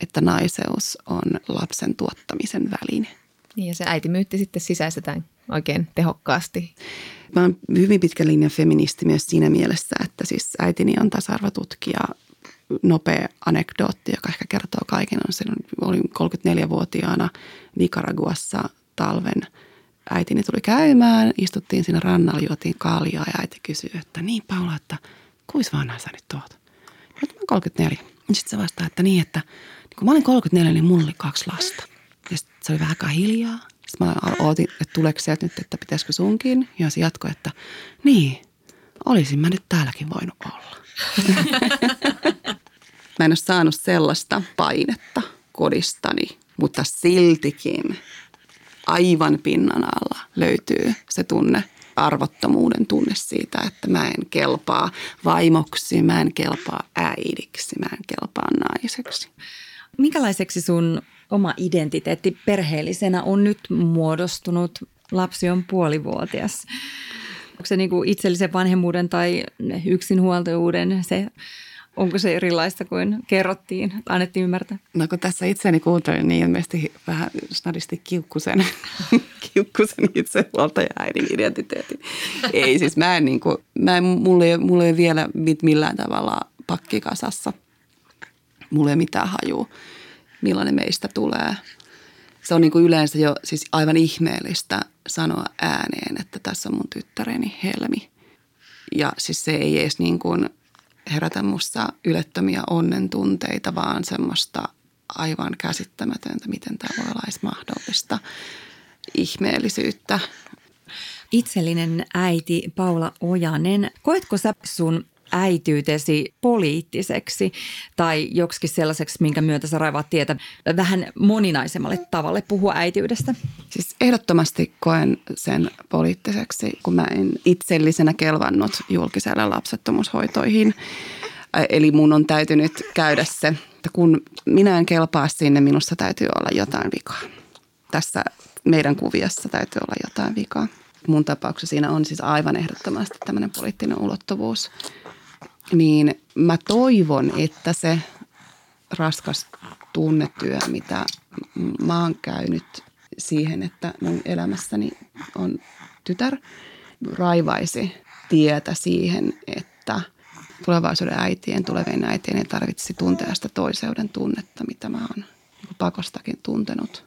että naiseus on lapsen tuottamisen väline. Niin ja se äitimyytti sitten sisäistetään oikein tehokkaasti. Mä oon hyvin pitkä linjan feministi myös siinä mielessä, että siis äitini on tasa-arvotutkija. Nopea anekdootti, joka ehkä kertoo kaiken, on silloin, olin 34-vuotiaana Nicaraguassa talven. Äitini tuli käymään, istuttiin siinä rannalla, juotiin kaljaa ja äiti kysyi, että niin Paula, että kuis vanha sä nyt oot? Mä olen 34. Sitten se vastaa, että niin, että niin kun mä olin 34, niin mulla oli kaksi lasta. Se oli vähän hiljaa. Sitten mä ootin, että tuleeko sieltä nyt, että pitäisikö sunkin. Ja se jatkoi, että niin, olisin mä nyt täälläkin voinut olla. [laughs] mä en ole saanut sellaista painetta kodistani, mutta siltikin aivan pinnan alla löytyy se tunne, arvottomuuden tunne siitä, että mä en kelpaa vaimoksi, mä en kelpaa äidiksi, mä en kelpaa naiseksi. Minkälaiseksi sun oma identiteetti perheellisenä on nyt muodostunut. Lapsi on puolivuotias. Onko se niin kuin itsellisen vanhemmuuden tai yksinhuoltajuuden se Onko se erilaista kuin kerrottiin, annettiin ymmärtää? No kun tässä itseäni kuuntelin, niin ilmeisesti vähän snadisti kiukkusen, [laughs] kiukkusen itsehuolta ja äidin identiteetin. Ei siis mä en, niin kuin, mä en mulla, ei, mulla ei vielä millään tavalla pakkikasassa. Mulla ei mitään hajua, millainen meistä tulee. Se on niin kuin yleensä jo siis aivan ihmeellistä sanoa ääneen, että tässä on mun tyttäreni Helmi. Ja siis se ei edes niin kuin – herätä musta ylettömiä onnen tunteita, vaan semmoista aivan käsittämätöntä, miten tämä voi olla edes mahdollista ihmeellisyyttä. Itsellinen äiti Paula Ojanen, koetko sä sun äityytesi poliittiseksi tai joksikin sellaiseksi, minkä myötä sä raivaat tietä vähän moninaisemmalle tavalle puhua äityydestä? Siis ehdottomasti koen sen poliittiseksi, kun mä en itsellisenä kelvannut julkiselle lapsettomuushoitoihin. Eli mun on täytynyt käydä se, että kun minä en kelpaa sinne, minussa täytyy olla jotain vikaa. Tässä meidän kuviossa täytyy olla jotain vikaa. Mun tapauksessa siinä on siis aivan ehdottomasti tämmöinen poliittinen ulottuvuus – niin mä toivon, että se raskas tunnetyö, mitä mä oon käynyt siihen, että mun elämässäni on tytär, raivaisi tietä siihen, että tulevaisuuden äitien, tulevien äitien ei tarvitsisi tuntea sitä toiseuden tunnetta, mitä mä oon pakostakin tuntenut.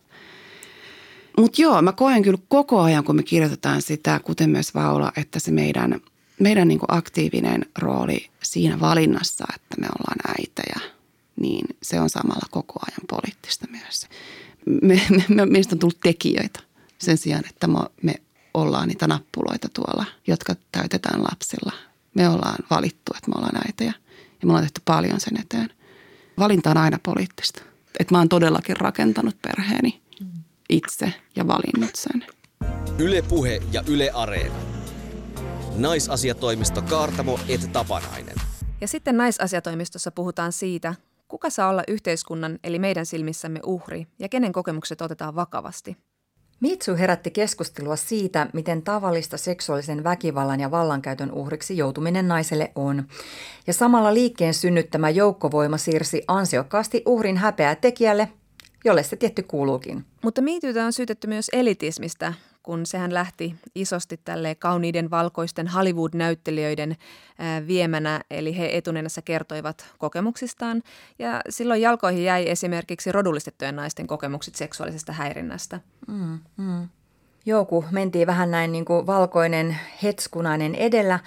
Mutta joo, mä koen kyllä koko ajan, kun me kirjoitetaan sitä, kuten myös Vaula, että se meidän – meidän niin kuin aktiivinen rooli siinä valinnassa, että me ollaan äitejä, niin se on samalla koko ajan poliittista myös. Me, me, me, meistä on tullut tekijöitä sen sijaan, että me, me ollaan niitä nappuloita tuolla, jotka täytetään lapsilla. Me ollaan valittu, että me ollaan äitejä ja me ollaan tehty paljon sen eteen. Valinta on aina poliittista. Että mä oon todellakin rakentanut perheeni itse ja valinnut sen. Yle Puhe ja Yle Areena. Naisasiatoimisto Kaartamo et Tapanainen. Ja sitten naisasiatoimistossa puhutaan siitä, kuka saa olla yhteiskunnan eli meidän silmissämme uhri ja kenen kokemukset otetaan vakavasti. Mitsu herätti keskustelua siitä, miten tavallista seksuaalisen väkivallan ja vallankäytön uhriksi joutuminen naiselle on. Ja samalla liikkeen synnyttämä joukkovoima siirsi ansiokkaasti uhrin häpeää tekijälle, jolle se tietty kuuluukin. Mutta miityitä on syytetty myös elitismistä, kun sehän lähti isosti tälle kauniiden valkoisten Hollywood-näyttelijöiden viemänä, eli he etunenässä kertoivat kokemuksistaan. Ja silloin jalkoihin jäi esimerkiksi rodullistettujen naisten kokemukset seksuaalisesta häirinnästä. Mm, mm. Joo, kun mentiin vähän näin niin kuin valkoinen hetskunainen edellä,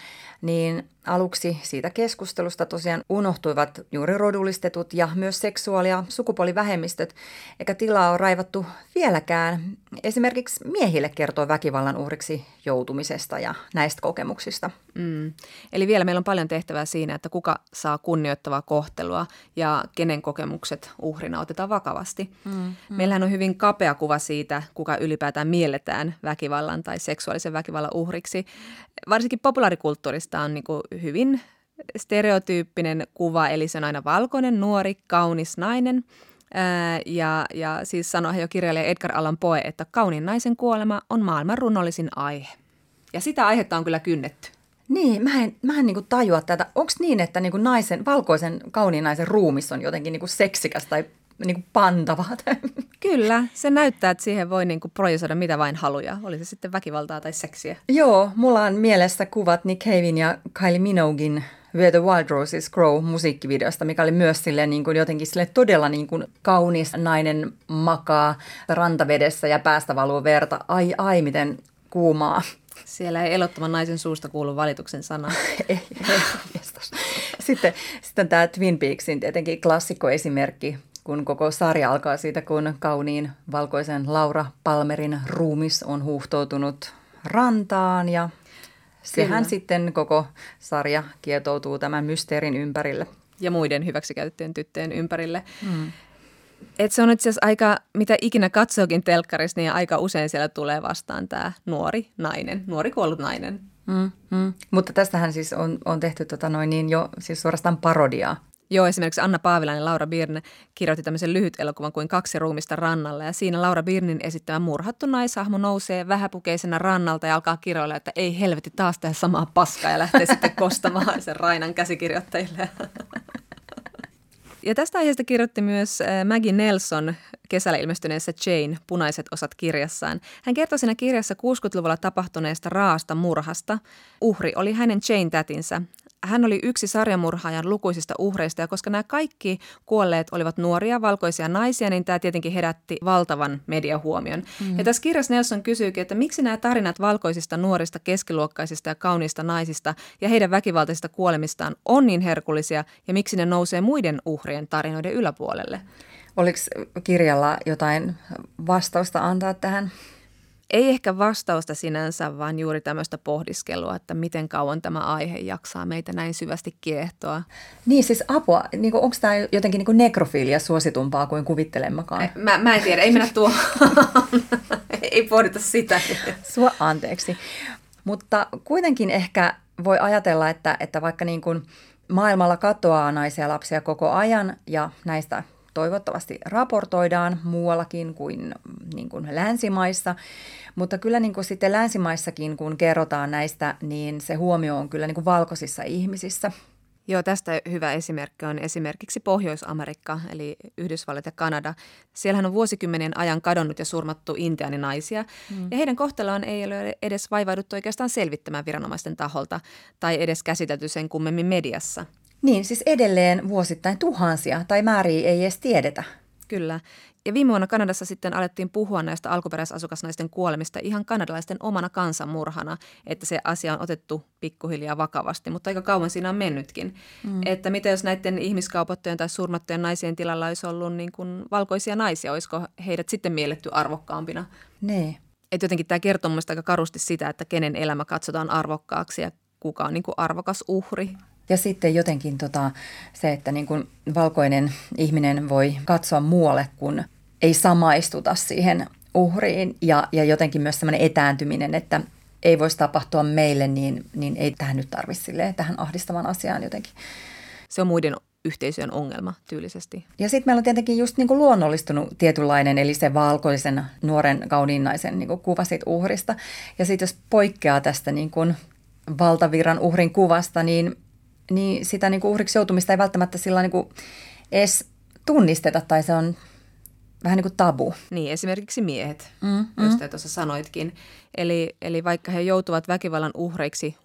niin aluksi siitä keskustelusta tosiaan unohtuivat juuri rodullistetut ja myös seksuaali- ja sukupuolivähemmistöt, eikä tilaa ole raivattu vieläkään. Esimerkiksi miehille kertoo väkivallan uhriksi joutumisesta ja näistä kokemuksista. Mm. Eli vielä meillä on paljon tehtävää siinä, että kuka saa kunnioittavaa kohtelua ja kenen kokemukset uhrina otetaan vakavasti. Mm, mm. Meillähän on hyvin kapea kuva siitä, kuka ylipäätään mielletään väkivallan tai seksuaalisen väkivallan uhriksi. Varsinkin populaarikulttuurista on niin hyvin stereotyyppinen kuva, eli se on aina valkoinen, nuori, kaunis nainen. Ää, ja, ja siis sanoi jo kirjailija Edgar Allan Poe, että kaunin naisen kuolema on maailman runnollisin aihe. Ja sitä aihetta on kyllä kynnetty. Niin, mä en, mä en niinku tajua tätä. Onko niin, että niinku naisen, valkoisen kauniin naisen ruumis on jotenkin niinku seksikäs tai niinku pantavaa? Kyllä, se näyttää, että siihen voi niinku projisoida mitä vain haluja, oli se sitten väkivaltaa tai seksiä. Joo, mulla on mielessä kuvat Nick Cavein ja Kylie Minogin Where the Wild Roses Grow musiikkivideosta, mikä oli myös sille niin kuin jotenkin sille todella niin kuin kaunis nainen makaa rantavedessä ja päästä valuu verta. Ai ai, miten kuumaa. Siellä ei elottoman naisen suusta kuulu valituksen sana. [laughs] ei, ei, sitten, sitten tämä Twin Peaksin tietenkin klassikkoesimerkki, kun koko sarja alkaa siitä, kun kauniin valkoisen Laura Palmerin ruumis on huuhtoutunut rantaan ja sehän Kyllä. sitten koko sarja kietoutuu tämän mysteerin ympärille. Ja muiden hyväksikäytettyjen tyttöjen ympärille. Mm. Et se on itse asiassa aika, mitä ikinä katsookin telkkarissa, niin aika usein siellä tulee vastaan tämä nuori nainen, nuori kuollut nainen. Mm, mm. Mutta tästähän siis on, on tehty tota noin niin jo siis suorastaan parodiaa. Joo, esimerkiksi Anna Paavilainen ja Laura Birne kirjoitti tämmöisen lyhyt elokuvan kuin Kaksi ruumista rannalla. Ja siinä Laura Birnin esittämä murhattu naishahmo nousee vähäpukeisena rannalta ja alkaa kirjoilla, että ei helvetti taas tehdä samaa paskaa ja lähtee sitten [laughs] kostamaan sen Rainan käsikirjoittajille. Ja tästä aiheesta kirjoitti myös äh, Maggie Nelson kesällä ilmestyneessä Jane, punaiset osat kirjassaan. Hän kertoi siinä kirjassa 60-luvulla tapahtuneesta raasta murhasta. Uhri oli hänen Jane-tätinsä. Hän oli yksi sarjamurhaajan lukuisista uhreista ja koska nämä kaikki kuolleet olivat nuoria valkoisia naisia, niin tämä tietenkin herätti valtavan mediahuomion. Mm. Ja tässä kirjassa Nelson kysyykin, että miksi nämä tarinat valkoisista nuorista, keskiluokkaisista ja kauniista naisista ja heidän väkivaltaisista kuolemistaan on niin herkullisia ja miksi ne nousee muiden uhrien tarinoiden yläpuolelle? Oliko kirjalla jotain vastausta antaa tähän? Ei ehkä vastausta sinänsä, vaan juuri tämmöistä pohdiskelua, että miten kauan tämä aihe jaksaa meitä näin syvästi kiehtoa. Niin siis apua, niin kuin, onko tämä jotenkin niin nekrofiilia suositumpaa kuin kuvittelemmekaan? Mä, mä en tiedä, ei mennä tuo. [laughs] ei pohdita sitä. Sua anteeksi. Mutta kuitenkin ehkä voi ajatella, että, että vaikka niin kuin maailmalla katoaa naisia ja lapsia koko ajan ja näistä toivottavasti raportoidaan muuallakin kuin, niin kuin länsimaissa. Mutta kyllä niin kuin sitten länsimaissakin, kun kerrotaan näistä, niin se huomio on kyllä niin kuin valkoisissa ihmisissä. Joo, tästä hyvä esimerkki on esimerkiksi Pohjois-Amerikka, eli Yhdysvallat ja Kanada. Siellähän on vuosikymmenien ajan kadonnut ja surmattu intiaaninaisia, mm. ja heidän kohtaloaan ei ole edes vaivauduttu oikeastaan selvittämään viranomaisten taholta tai edes käsitelty sen kummemmin mediassa. Niin, siis edelleen vuosittain tuhansia tai määriä ei edes tiedetä. Kyllä. Ja viime vuonna Kanadassa sitten alettiin puhua näistä alkuperäisasukasnaisten kuolemista ihan kanadalaisten omana kansanmurhana, että se asia on otettu pikkuhiljaa vakavasti, mutta aika kauan siinä on mennytkin. Mm. Että mitä jos näiden ihmiskaupattujen tai surmattujen naisien tilalla olisi ollut niin kuin valkoisia naisia, olisiko heidät sitten mielletty arvokkaampina? Ne. Että jotenkin tämä kertoo aika karusti sitä, että kenen elämä katsotaan arvokkaaksi ja kuka on niin kuin arvokas uhri. Ja sitten jotenkin tota, se, että niin kuin valkoinen ihminen voi katsoa muualle, kun ei samaistuta siihen uhriin ja, ja jotenkin myös sellainen etääntyminen, että ei voisi tapahtua meille, niin, niin ei tähän nyt tarvitse tähän ahdistavan asiaan jotenkin. Se on muiden yhteisöjen ongelma tyylisesti. Ja sitten meillä on tietenkin just niin kuin luonnollistunut tietynlainen, eli se valkoisen nuoren kauniin naisen niin kuin kuva siitä uhrista. Ja sitten jos poikkeaa tästä niin kuin valtaviran uhrin kuvasta, niin niin sitä niin kuin uhriksi joutumista ei välttämättä sillä niin kuin edes tunnisteta tai se on vähän niin kuin tabu. Niin, esimerkiksi miehet, mm, mm. jos te tuossa sanoitkin. Eli, eli vaikka he joutuvat väkivallan uhreiksi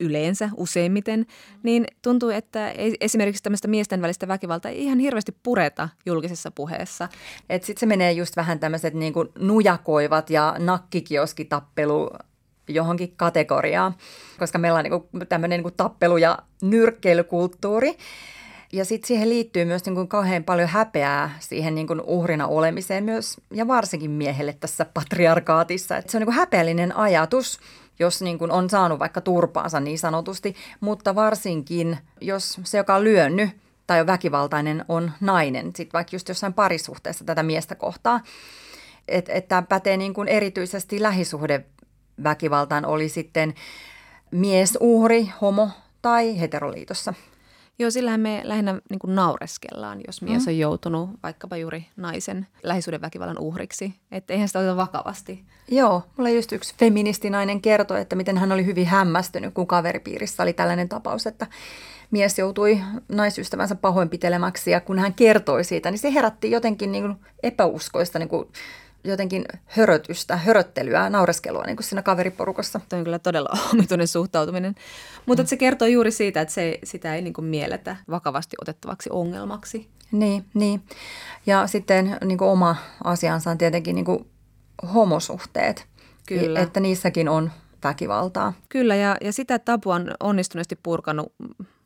yleensä, useimmiten, niin tuntuu, että esimerkiksi tämmöistä miesten välistä väkivaltaa ei ihan hirveästi pureta julkisessa puheessa. Sitten se menee just vähän tämmöiset niin kuin nujakoivat ja nakkikioskitappelu johonkin kategoriaan, koska meillä on niin tämmöinen niin tappelu- ja nyrkkeilykulttuuri. Ja sitten siihen liittyy myös niin kuin kauhean paljon häpeää siihen niin kuin uhrina olemiseen myös, ja varsinkin miehelle tässä patriarkaatissa. Et se on niin kuin häpeällinen ajatus, jos niin kuin on saanut vaikka turpaansa niin sanotusti, mutta varsinkin jos se, joka on lyönnyt tai on väkivaltainen, on nainen, sitten vaikka just jossain parisuhteessa tätä miestä kohtaa. Että et tämä pätee niin kuin erityisesti lähisuhde väkivaltaan oli sitten miesuhri, homo tai heteroliitossa. Joo, sillähän me lähinnä niin kuin naureskellaan, jos mies mm. on joutunut vaikkapa juuri naisen lähisuhdeväkivallan uhriksi. Että eihän sitä oteta vakavasti. Joo, mulle just yksi feministinainen kertoi, että miten hän oli hyvin hämmästynyt, kun kaveripiirissä oli tällainen tapaus, että mies joutui naisystävänsä pahoinpitelemäksi ja kun hän kertoi siitä, niin se herätti jotenkin niin kuin epäuskoista niin kuin jotenkin hörötystä, höröttelyä, naureskelua niin kuin siinä kaveriporukassa. Tuo on kyllä todella [laughs] omituinen suhtautuminen. Mutta mm. se kertoo juuri siitä, että se, sitä ei niin kuin mielletä vakavasti otettavaksi ongelmaksi. Niin, niin. Ja sitten niin kuin oma asiansa on tietenkin niin kuin homosuhteet. Kyllä. Että niissäkin on väkivaltaa. Kyllä, ja, ja sitä tabua on onnistuneesti purkanut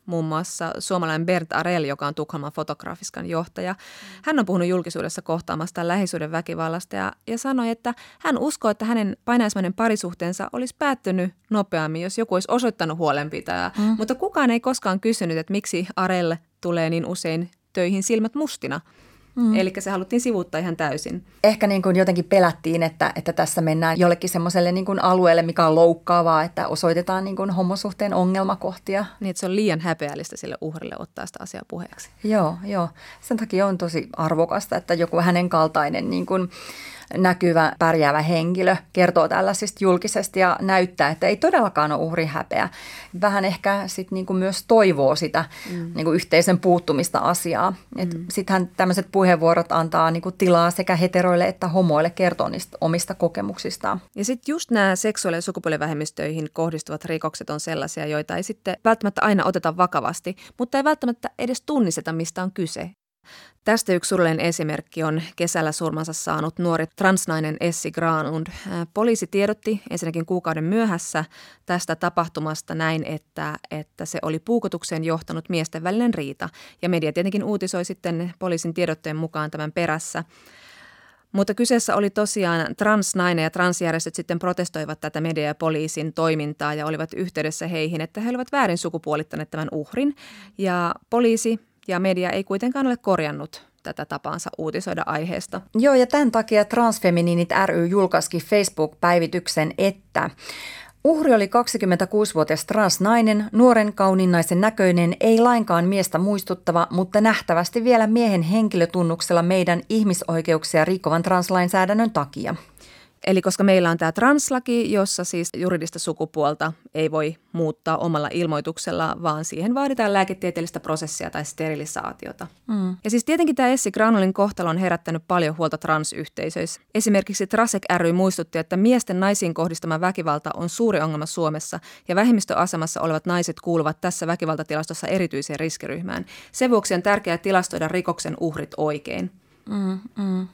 muun muassa suomalainen Bert Arel, joka on Tukholman fotografiskan johtaja. Hän on puhunut julkisuudessa kohtaamasta lähisuuden väkivallasta ja, ja sanoi, että hän uskoo, että hänen painaismainen parisuhteensa olisi päättynyt nopeammin, jos joku olisi osoittanut huolenpitäjää. Mm. Mutta kukaan ei koskaan kysynyt, että miksi Arel tulee niin usein töihin silmät mustina. Mm. Eli se haluttiin sivuuttaa ihan täysin. Ehkä niin kuin jotenkin pelättiin, että, että tässä mennään jollekin semmoiselle niin kuin alueelle, mikä on loukkaavaa, että osoitetaan niin kuin homosuhteen ongelmakohtia. Niin, että se on liian häpeällistä sille uhrille ottaa sitä asiaa puheeksi. Joo, joo. Sen takia on tosi arvokasta, että joku hänen kaltainen niin kuin, näkyvä, pärjäävä henkilö kertoo tällaisista julkisesti ja näyttää, että ei todellakaan ole uhri häpeä. Vähän ehkä sit niinku myös toivoo sitä mm. niinku yhteisen puuttumista asiaa. Mm. Sittenhän tämmöiset puheenvuorot antaa niinku tilaa sekä heteroille että homoille kertoa niistä omista kokemuksistaan. Ja sitten just nämä seksuaali- ja sukupuolivähemmistöihin kohdistuvat rikokset on sellaisia, joita ei sitten välttämättä aina oteta vakavasti, mutta ei välttämättä edes tunnisteta, mistä on kyse. Tästä yksi surullinen esimerkki on kesällä surmansa saanut nuori transnainen Essi Granlund. Poliisi tiedotti ensinnäkin kuukauden myöhässä tästä tapahtumasta näin, että, että se oli puukotukseen johtanut miesten välinen riita. Ja media tietenkin uutisoi sitten poliisin tiedotteen mukaan tämän perässä. Mutta kyseessä oli tosiaan transnainen ja transjärjestöt sitten protestoivat tätä media- ja poliisin toimintaa ja olivat yhteydessä heihin, että he olivat väärin sukupuolittaneet tämän uhrin. Ja poliisi ja media ei kuitenkaan ole korjannut tätä tapaansa uutisoida aiheesta. Joo, ja tämän takia Transfeminiinit ry julkaisikin Facebook-päivityksen, että Uhri oli 26-vuotias transnainen, nuoren kauninnaisen näköinen, ei lainkaan miestä muistuttava, mutta nähtävästi vielä miehen henkilötunnuksella meidän ihmisoikeuksia rikkovan translainsäädännön takia. Eli koska meillä on tämä translaki, jossa siis juridista sukupuolta ei voi muuttaa omalla ilmoituksella, vaan siihen vaaditaan lääketieteellistä prosessia tai sterilisaatiota. Mm. Ja siis tietenkin tämä Essi Granulin kohtalo on herättänyt paljon huolta transyhteisöissä. Esimerkiksi Trasek ry muistutti, että miesten naisiin kohdistama väkivalta on suuri ongelma Suomessa ja vähemmistöasemassa olevat naiset kuuluvat tässä väkivaltatilastossa erityiseen riskiryhmään. Sen vuoksi on tärkeää tilastoida rikoksen uhrit oikein. Mm, mm.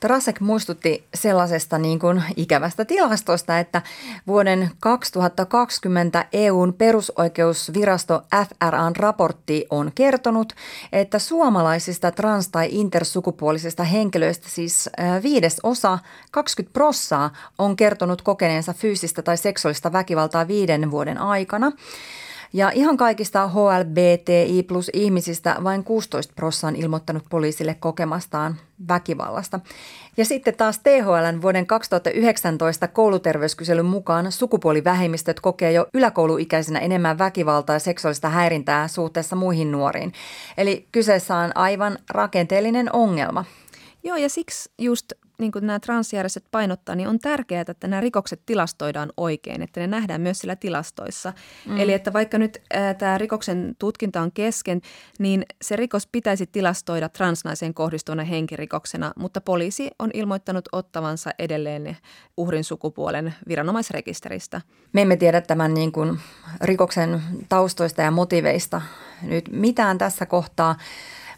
Trasek muistutti sellaisesta niin kuin ikävästä tilastosta, että vuoden 2020 EUn perusoikeusvirasto FRAn raportti on kertonut, että suomalaisista trans- tai intersukupuolisista henkilöistä siis viides osa, 20 prossaa, on kertonut kokeneensa fyysistä tai seksuaalista väkivaltaa viiden vuoden aikana. Ja ihan kaikista HLBTI plus ihmisistä vain 16 prosenttia on ilmoittanut poliisille kokemastaan väkivallasta. Ja sitten taas THLn vuoden 2019 kouluterveyskyselyn mukaan sukupuolivähemmistöt kokee jo yläkouluikäisenä enemmän väkivaltaa ja seksuaalista häirintää suhteessa muihin nuoriin. Eli kyseessä on aivan rakenteellinen ongelma. Joo, ja siksi just niin kuin nämä transjärjestöt painottaa, niin on tärkeää, että nämä rikokset tilastoidaan oikein, että ne nähdään myös sillä tilastoissa. Mm. Eli että vaikka nyt ää, tämä rikoksen tutkinta on kesken, niin se rikos pitäisi tilastoida transnaiseen kohdistuvana henkirikoksena, mutta poliisi on ilmoittanut ottavansa edelleen uhrin sukupuolen viranomaisrekisteristä. Me emme tiedä tämän niin kuin rikoksen taustoista ja motiveista nyt mitään tässä kohtaa.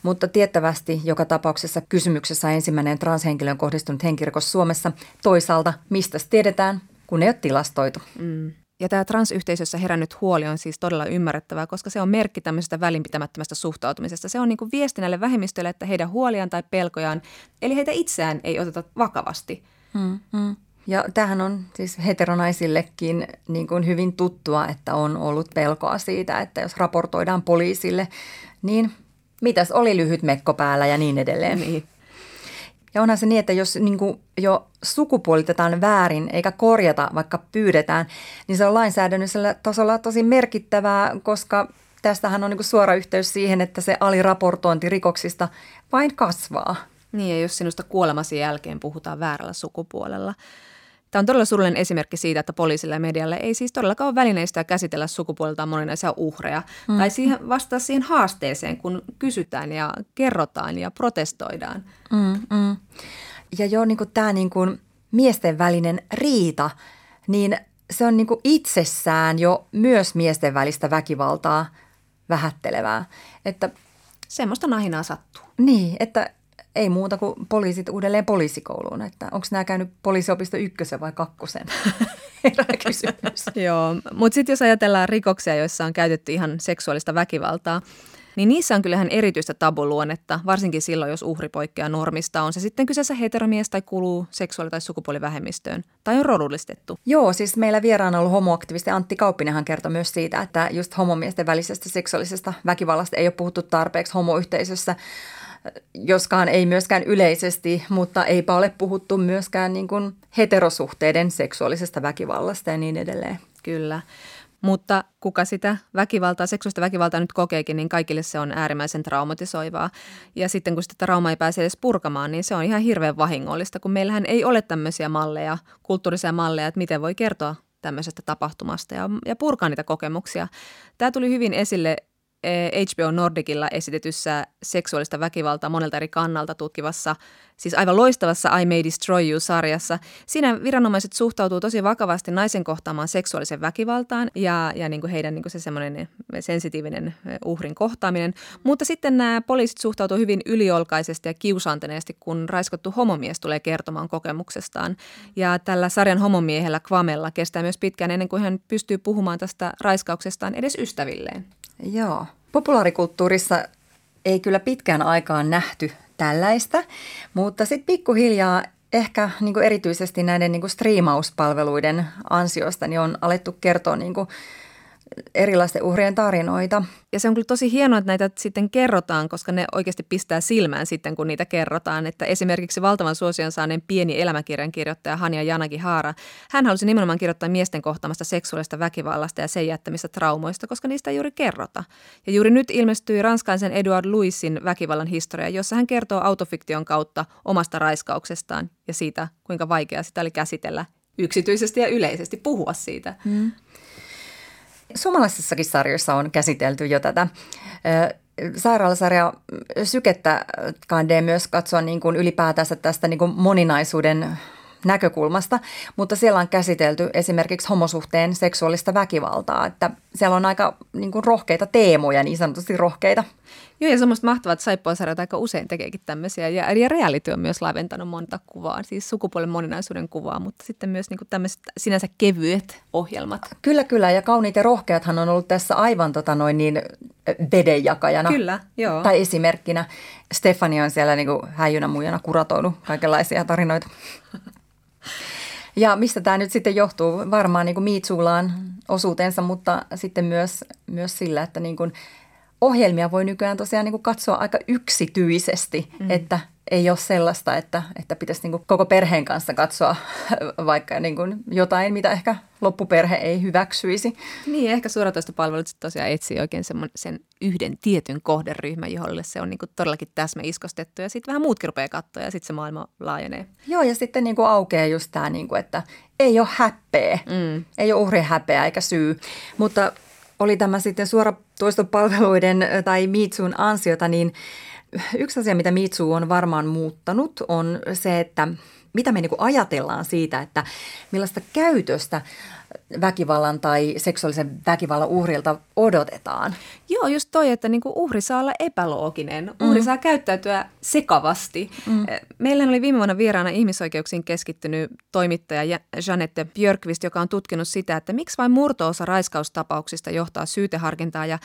Mutta tiettävästi joka tapauksessa kysymyksessä ensimmäinen transhenkilön kohdistunut henkirikos Suomessa. Toisaalta, mistä tiedetään, kun ei ole tilastoitu. Mm. Ja tämä transyhteisössä herännyt huoli on siis todella ymmärrettävää, koska se on merkki tämmöisestä välinpitämättömästä suhtautumisesta. Se on niin kuin viesti näille vähemmistöille, että heidän huoliaan tai pelkojaan, eli heitä itseään ei oteta vakavasti. Mm, mm. Ja tähän on siis heteronaisillekin niin kuin hyvin tuttua, että on ollut pelkoa siitä, että jos raportoidaan poliisille, niin mitäs oli lyhyt mekko päällä ja niin edelleen. Niin. Ja onhan se niin, että jos niin jo sukupuolitetaan väärin eikä korjata, vaikka pyydetään, niin se on lainsäädännöllisellä tasolla tosi merkittävää, koska tästähän on niin suora yhteys siihen, että se aliraportointi rikoksista vain kasvaa. Niin, ja jos sinusta kuolemasi jälkeen puhutaan väärällä sukupuolella – Tämä on todella surullinen esimerkki siitä, että poliisille ja medialle ei siis todellakaan ole välineistä käsitellä sukupuoleltaan moninaisia uhreja mm. tai siihen, vastata siihen haasteeseen, kun kysytään ja kerrotaan ja protestoidaan. Mm, mm. Ja jo niin kuin tämä niin kuin miesten välinen riita, niin se on niin kuin itsessään jo myös miesten välistä väkivaltaa vähättelevää. Että, Semmoista nahinaa sattuu. Niin, että ei muuta kuin poliisit uudelleen poliisikouluun. Että onko nämä käynyt poliisiopisto ykkösen vai kakkosen? [laughs] kysymys. [laughs] Joo, mutta sitten jos ajatellaan rikoksia, joissa on käytetty ihan seksuaalista väkivaltaa, niin niissä on kyllähän erityistä tabuluonnetta, varsinkin silloin, jos uhri poikkeaa normista. On se sitten kyseessä heteromies tai kuluu seksuaali- tai sukupuolivähemmistöön tai on rodullistettu. Joo, siis meillä vieraana ollut homoaktivisti Antti Kauppinenhan kertoi myös siitä, että just homomiesten välisestä seksuaalisesta väkivallasta ei ole puhuttu tarpeeksi homoyhteisössä joskaan ei myöskään yleisesti, mutta eipä ole puhuttu myöskään niin kuin heterosuhteiden seksuaalisesta väkivallasta ja niin edelleen. Kyllä. Mutta kuka sitä väkivaltaa, seksuaalista väkivaltaa nyt kokeekin, niin kaikille se on äärimmäisen traumatisoivaa. Ja sitten kun sitä trauma ei pääse edes purkamaan, niin se on ihan hirveän vahingollista, kun meillähän ei ole tämmöisiä malleja, kulttuurisia malleja, että miten voi kertoa tämmöisestä tapahtumasta ja, ja purkaa niitä kokemuksia. Tämä tuli hyvin esille HBO Nordicilla esitetyssä seksuaalista väkivaltaa monelta eri kannalta tutkivassa, siis aivan loistavassa I May Destroy You-sarjassa. Siinä viranomaiset suhtautuu tosi vakavasti naisen kohtaamaan seksuaalisen väkivaltaan ja, ja niin kuin heidän niin kuin se semmoinen sensitiivinen uhrin kohtaaminen. Mutta sitten nämä poliisit suhtautuu hyvin yliolkaisesti ja kiusaantuneesti, kun raiskottu homomies tulee kertomaan kokemuksestaan. Ja tällä sarjan homomiehellä Kvamella kestää myös pitkään ennen kuin hän pystyy puhumaan tästä raiskauksestaan edes ystävilleen. Joo. Populaarikulttuurissa ei kyllä pitkään aikaan nähty tällaista, mutta sitten pikkuhiljaa ehkä niin erityisesti näiden niin striimauspalveluiden ansiosta niin on alettu kertoa niin erilaisten uhrien tarinoita. Ja se on kyllä tosi hienoa, että näitä sitten kerrotaan, koska ne oikeasti pistää silmään sitten, kun niitä kerrotaan. Että esimerkiksi valtavan suosion saaneen pieni elämäkirjan kirjoittaja Hania Janagi Haara, hän halusi nimenomaan kirjoittaa miesten kohtaamasta seksuaalista väkivallasta ja sen jättämistä traumoista, koska niistä ei juuri kerrota. Ja juuri nyt ilmestyi ranskaisen Eduard Louisin väkivallan historia, jossa hän kertoo autofiktion kautta omasta raiskauksestaan ja siitä, kuinka vaikeaa sitä oli käsitellä yksityisesti ja yleisesti puhua siitä. Hmm. Suomalaisissakin sarjoissa on käsitelty jo tätä sairaalasarja Sykettä kandee myös katsoa niin kuin ylipäätänsä tästä niin kuin moninaisuuden näkökulmasta, mutta siellä on käsitelty esimerkiksi homosuhteen seksuaalista väkivaltaa, että siellä on aika niin kuin rohkeita teemoja, niin sanotusti rohkeita. Joo, ja semmoista mahtavaa, että saippuasarjat aika usein tekeekin tämmöisiä. Ja, ja reality on myös laventanut monta kuvaa, siis sukupuolen moninaisuuden kuvaa, mutta sitten myös niin kuin tämmöiset sinänsä kevyet ohjelmat. Kyllä, kyllä. Ja kauniit ja rohkeathan on ollut tässä aivan tota noin niin vedenjakajana. Kyllä, joo. Tai esimerkkinä. Stefania on siellä niin kuin häijynä muijana kuratoinut kaikenlaisia tarinoita. [laughs] Ja mistä tämä nyt sitten johtuu? Varmaan niin kuin Miitsuulaan osuutensa, mutta sitten myös, myös sillä, että niin kuin ohjelmia voi nykyään tosiaan niin kuin katsoa aika yksityisesti, mm. että ei ole sellaista, että, että pitäisi niin kuin koko perheen kanssa katsoa [laughs] vaikka niin kuin jotain, mitä ehkä loppuperhe ei hyväksyisi. Niin, ehkä suoratoistopalvelut tosiaan etsii oikein sen, sen yhden tietyn kohderyhmän, jolle se on niin kuin todellakin täsmäiskostettu ja sitten vähän muutkin rupeaa katsoa ja sitten se maailma laajenee. Joo, ja sitten niin kuin aukeaa just tämä, niin kuin, että ei ole häpeä, mm. ei ole uhri häpeä eikä syy, mutta oli tämä sitten suoratoistopalveluiden tai Mitsuun ansiota, niin yksi asia, mitä Mitsu on varmaan muuttanut, on se, että mitä me niin ajatellaan siitä, että millaista käytöstä väkivallan tai seksuaalisen väkivallan uhrilta odotetaan. Joo, just toi, että niinku uhri saa olla epälooginen. Uhri mm. saa käyttäytyä sekavasti. Mm. Meillä oli viime vuonna vieraana ihmisoikeuksiin keskittynyt toimittaja Janette Björkvist, joka on tutkinut sitä, että miksi vain murtoosa raiskaustapauksista johtaa syyteharkintaa. Ja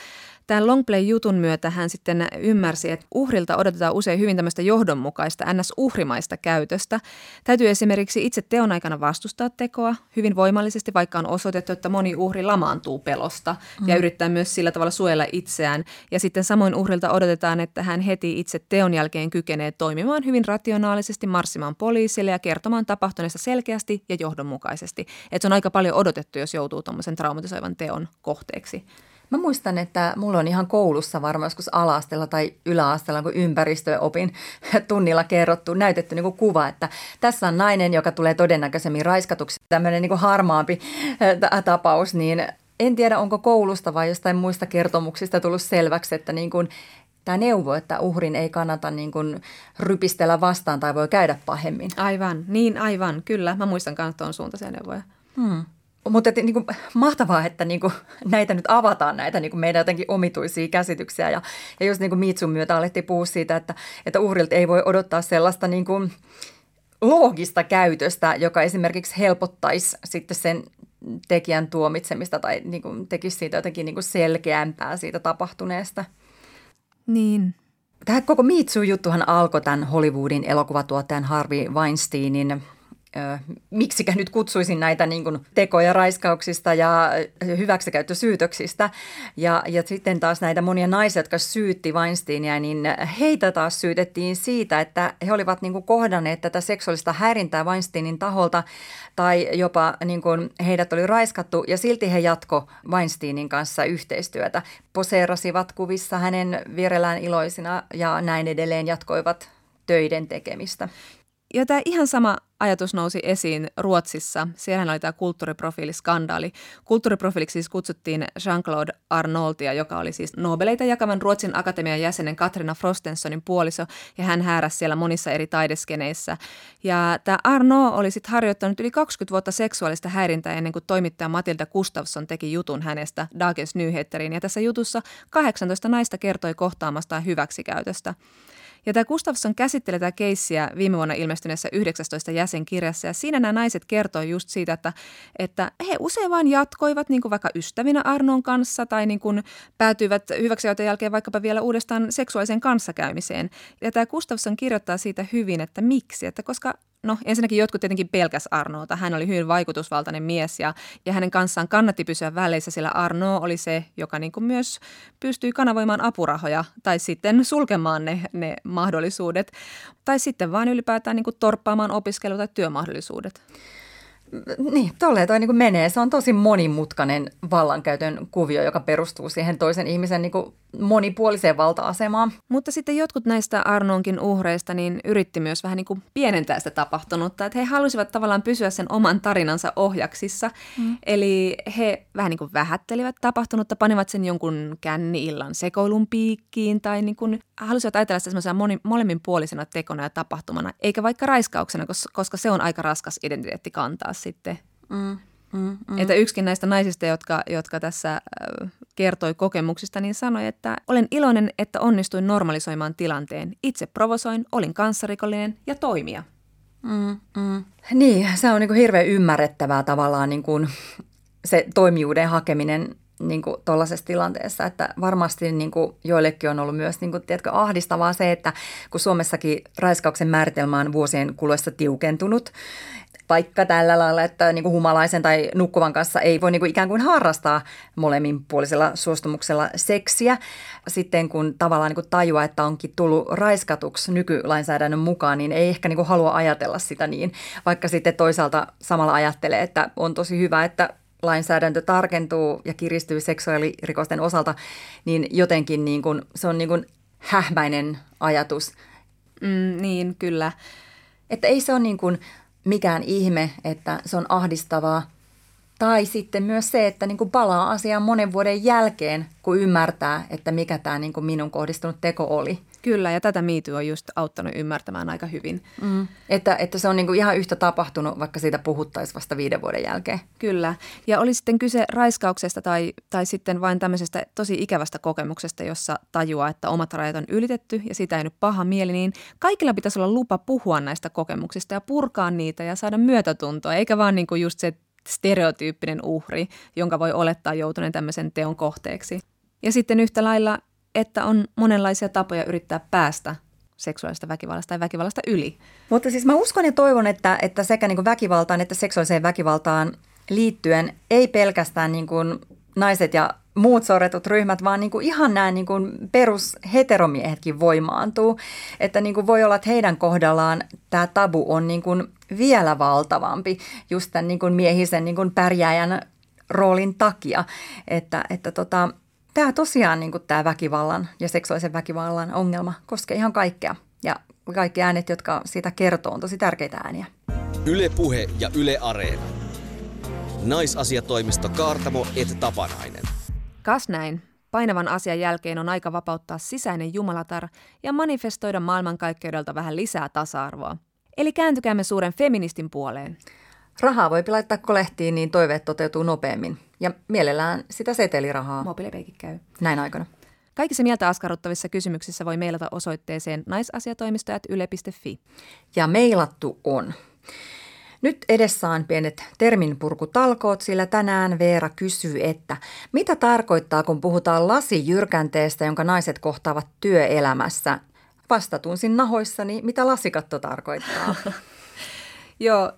tämän Longplay-jutun myötä hän sitten ymmärsi, että uhrilta odotetaan usein hyvin tämmöistä johdonmukaista ns-uhrimaista käytöstä. Täytyy esimerkiksi itse teon aikana vastustaa tekoa hyvin voimallisesti, vaikka on osoitettu, että moni uhri lamaantuu pelosta mm. ja yrittää myös sillä tavalla suojella itseään. Ja sitten samoin uhrilta odotetaan, että hän heti itse teon jälkeen kykenee toimimaan hyvin rationaalisesti, marssimaan poliisille ja kertomaan tapahtuneesta selkeästi ja johdonmukaisesti. Että se on aika paljon odotettu, jos joutuu tuommoisen traumatisoivan teon kohteeksi. Mä muistan, että mulla on ihan koulussa varmaan joskus ala tai yläasteella, kun ympäristöopin [laughs] tunnilla kerrottu, näytetty niin kuin kuva, että tässä on nainen, joka tulee todennäköisemmin raiskatuksi. Tämmöinen niin kuin harmaampi tapaus, niin en tiedä, onko koulusta vai jostain muista kertomuksista tullut selväksi, että niin kuin tämä neuvo, että uhrin ei kannata niin kuin rypistellä vastaan tai voi käydä pahemmin. Aivan, niin aivan, kyllä. Mä muistan myös tuon suuntaisia neuvoja. Hmm. Mutta että, niin kuin, mahtavaa, että niin kuin, näitä nyt avataan, näitä niin kuin meidän jotenkin omituisia käsityksiä. Ja, ja just niin kuin Mitsun myötä alettiin puhua siitä, että, että uhrilta ei voi odottaa sellaista niin kuin, loogista käytöstä, joka esimerkiksi helpottaisi sitten sen tekijän tuomitsemista tai niin kuin, tekisi siitä jotenkin niin kuin selkeämpää siitä tapahtuneesta. Niin. Tämä koko Mitsu-juttuhan alkoi tämän Hollywoodin elokuvatuottajan Harvey Weinsteinin miksikä nyt kutsuisin näitä niin kuin tekoja raiskauksista ja hyväksikäyttösyytöksistä. Ja, ja sitten taas näitä monia naisia, jotka syytti Weinsteinia, niin heitä taas syytettiin siitä, että he olivat niin kuin kohdanneet tätä seksuaalista häirintää Weinsteinin taholta tai jopa niin kuin heidät oli raiskattu ja silti he jatko Weinsteinin kanssa yhteistyötä. Poseerasivat kuvissa hänen vierellään iloisina ja näin edelleen jatkoivat töiden tekemistä. Ja tämä ihan sama ajatus nousi esiin Ruotsissa. Siellähän oli tämä kulttuuriprofiiliskandaali. Kulttuuriprofiiliksi siis kutsuttiin Jean-Claude Arnoldia, joka oli siis Nobeleita jakavan Ruotsin akatemian jäsenen Katrina Frostensonin puoliso, ja hän hääräsi siellä monissa eri taideskeneissä. Ja tämä Arno oli sitten harjoittanut yli 20 vuotta seksuaalista häirintää ennen kuin toimittaja Matilda Gustafsson teki jutun hänestä Dagens Nyheteriin. Ja tässä jutussa 18 naista kertoi kohtaamastaan hyväksikäytöstä. Ja tämä Gustafsson käsittelee tätä keissiä viime vuonna ilmestyneessä 19 jäsenkirjassa ja siinä nämä naiset kertoi just siitä, että, että he usein vain jatkoivat niin kuin vaikka ystävinä Arnon kanssa tai niin kuin päätyivät hyväksikäytön jälkeen vaikkapa vielä uudestaan seksuaaliseen kanssakäymiseen. Ja tämä Gustafsson kirjoittaa siitä hyvin, että miksi, että koska No ensinnäkin jotkut tietenkin pelkäs Arnoota. Hän oli hyvin vaikutusvaltainen mies ja, ja hänen kanssaan kannatti pysyä väleissä, sillä Arno oli se, joka niin kuin myös pystyi kanavoimaan apurahoja tai sitten sulkemaan ne, ne mahdollisuudet. Tai sitten vain ylipäätään niin kuin torppaamaan opiskelu- tai työmahdollisuudet. Niin, tolleen toi niin menee. Se on tosi monimutkainen vallankäytön kuvio, joka perustuu siihen toisen ihmisen niin kuin monipuoliseen valta-asemaan. Mutta sitten jotkut näistä Arnonkin uhreista niin yritti myös vähän niin kuin pienentää sitä tapahtunutta, että he halusivat tavallaan pysyä sen oman tarinansa ohjaksissa. Mm. Eli he vähän niin kuin vähättelivät tapahtunutta, panivat sen jonkun känni-illan sekoilun piikkiin tai niin kuin halusivat ajatella sitä semmoisena moni, molemminpuolisena tekona ja tapahtumana, eikä vaikka raiskauksena, koska se on aika raskas identiteetti kantaa sitten. Mm. Mm, mm. Että yksikin näistä naisista, jotka, jotka tässä kertoi kokemuksista, niin sanoi, että olen iloinen, että onnistuin normalisoimaan tilanteen. Itse provosoin, olin kanssarikollinen ja toimia. Mm, mm. Niin, se on niin kuin hirveän ymmärrettävää tavallaan niin kuin se toimijuuden hakeminen niin kuin tuollaisessa tilanteessa, että varmasti niin kuin joillekin on ollut myös niin kuin, tiedätkö, ahdistavaa se, että kun Suomessakin raiskauksen määritelmä on vuosien kuluessa tiukentunut, vaikka tällä lailla, että niin kuin humalaisen tai nukkuvan kanssa ei voi niin kuin ikään kuin harrastaa molemminpuolisella suostumuksella seksiä. Sitten kun tavallaan niin kuin tajua, että onkin tullut raiskatuksi nykylainsäädännön mukaan, niin ei ehkä niin kuin halua ajatella sitä niin. Vaikka sitten toisaalta samalla ajattelee, että on tosi hyvä, että lainsäädäntö tarkentuu ja kiristyy seksuaalirikosten osalta, niin jotenkin niin kuin, se on niin kuin hähmäinen ajatus. Mm, niin, kyllä. Että ei se ole niin kuin mikään ihme, että se on ahdistavaa. Tai sitten myös se, että niin kuin palaa asiaan monen vuoden jälkeen, kun ymmärtää, että mikä tämä niin kuin minun kohdistunut teko oli. Kyllä, ja tätä miityä on just auttanut ymmärtämään aika hyvin. Mm. Että, että se on niin kuin ihan yhtä tapahtunut, vaikka siitä puhuttaisiin vasta viiden vuoden jälkeen. Kyllä, ja oli sitten kyse raiskauksesta tai, tai sitten vain tämmöisestä tosi ikävästä kokemuksesta, jossa tajuaa, että omat rajat on ylitetty ja sitä ei nyt paha mieli, niin kaikilla pitäisi olla lupa puhua näistä kokemuksista ja purkaa niitä ja saada myötätuntoa, eikä vaan niin kuin just se stereotyyppinen uhri, jonka voi olettaa joutuneen tämmöisen teon kohteeksi. Ja sitten yhtä lailla, että on monenlaisia tapoja yrittää päästä seksuaalista väkivallasta tai väkivallasta yli. Mutta siis mä uskon ja toivon, että, että sekä niin väkivaltaan että seksuaaliseen väkivaltaan liittyen ei pelkästään niin kuin naiset ja muut sorretut ryhmät, vaan niin kuin ihan nämä niin kuin perusheteromiehetkin voimaantuu. Että niin kuin voi olla, että heidän kohdallaan tämä tabu on niin kuin vielä valtavampi just tämän niin kuin miehisen niin kuin pärjääjän roolin takia. Että, että tota, tämä tosiaan niin kuin tämä väkivallan ja seksuaalisen väkivallan ongelma koskee ihan kaikkea. Ja kaikki äänet, jotka siitä kertoo, on tosi tärkeitä ääniä. Yle Puhe ja Yle Areena. Naisasiatoimisto Kaartamo et Tapanainen. Kas näin. Painavan asian jälkeen on aika vapauttaa sisäinen jumalatar ja manifestoida maailmankaikkeudelta vähän lisää tasa-arvoa. Eli kääntykäämme suuren feministin puoleen. Rahaa voi laittaa kolehtiin, niin toiveet toteutuu nopeammin. Ja mielellään sitä setelirahaa. Mobiilipeikin käy. Näin aikana. Kaikissa mieltä askarruttavissa kysymyksissä voi mailata osoitteeseen naisasiatoimisto.yle.fi. Ja meilattu on. Nyt edessä on pienet terminpurkutalkoot, sillä tänään Veera kysyy, että mitä tarkoittaa, kun puhutaan lasijyrkänteestä, jonka naiset kohtaavat työelämässä? Vasta tunsin nahoissani, mitä lasikatto tarkoittaa. [laughs] Joo,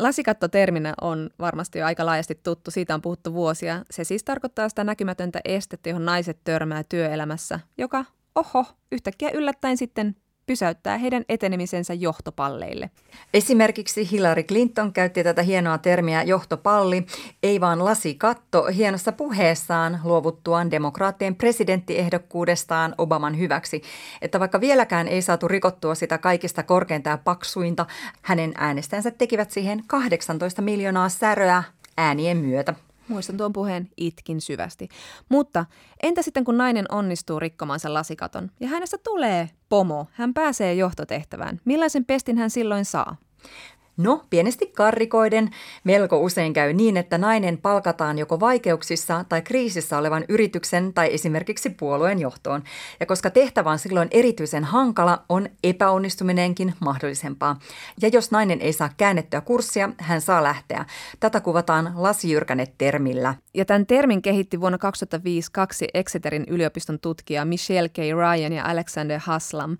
Lasikattoterminä on varmasti jo aika laajasti tuttu, siitä on puhuttu vuosia. Se siis tarkoittaa sitä näkymätöntä estettä, johon naiset törmää työelämässä, joka, oho, yhtäkkiä yllättäen sitten pysäyttää heidän etenemisensä johtopalleille. Esimerkiksi Hillary Clinton käytti tätä hienoa termiä johtopalli, ei vaan lasikatto hienossa puheessaan luovuttuaan demokraattien presidenttiehdokkuudestaan Obaman hyväksi. Että vaikka vieläkään ei saatu rikottua sitä kaikista korkeinta ja paksuinta, hänen äänestänsä tekivät siihen 18 miljoonaa säröä äänien myötä. Muistan tuon puheen, itkin syvästi. Mutta entä sitten kun nainen onnistuu rikkomansa lasikaton ja hänestä tulee pomo, hän pääsee johtotehtävään. Millaisen pestin hän silloin saa? No, pienesti karrikoiden melko usein käy niin, että nainen palkataan joko vaikeuksissa tai kriisissä olevan yrityksen tai esimerkiksi puolueen johtoon. Ja koska tehtävä on silloin erityisen hankala, on epäonnistuminenkin mahdollisempaa. Ja jos nainen ei saa käännettyä kurssia, hän saa lähteä. Tätä kuvataan lasijyrkänet-termillä. Ja tämän termin kehitti vuonna 2005 kaksi Exeterin yliopiston tutkijaa Michelle K. Ryan ja Alexander Haslam.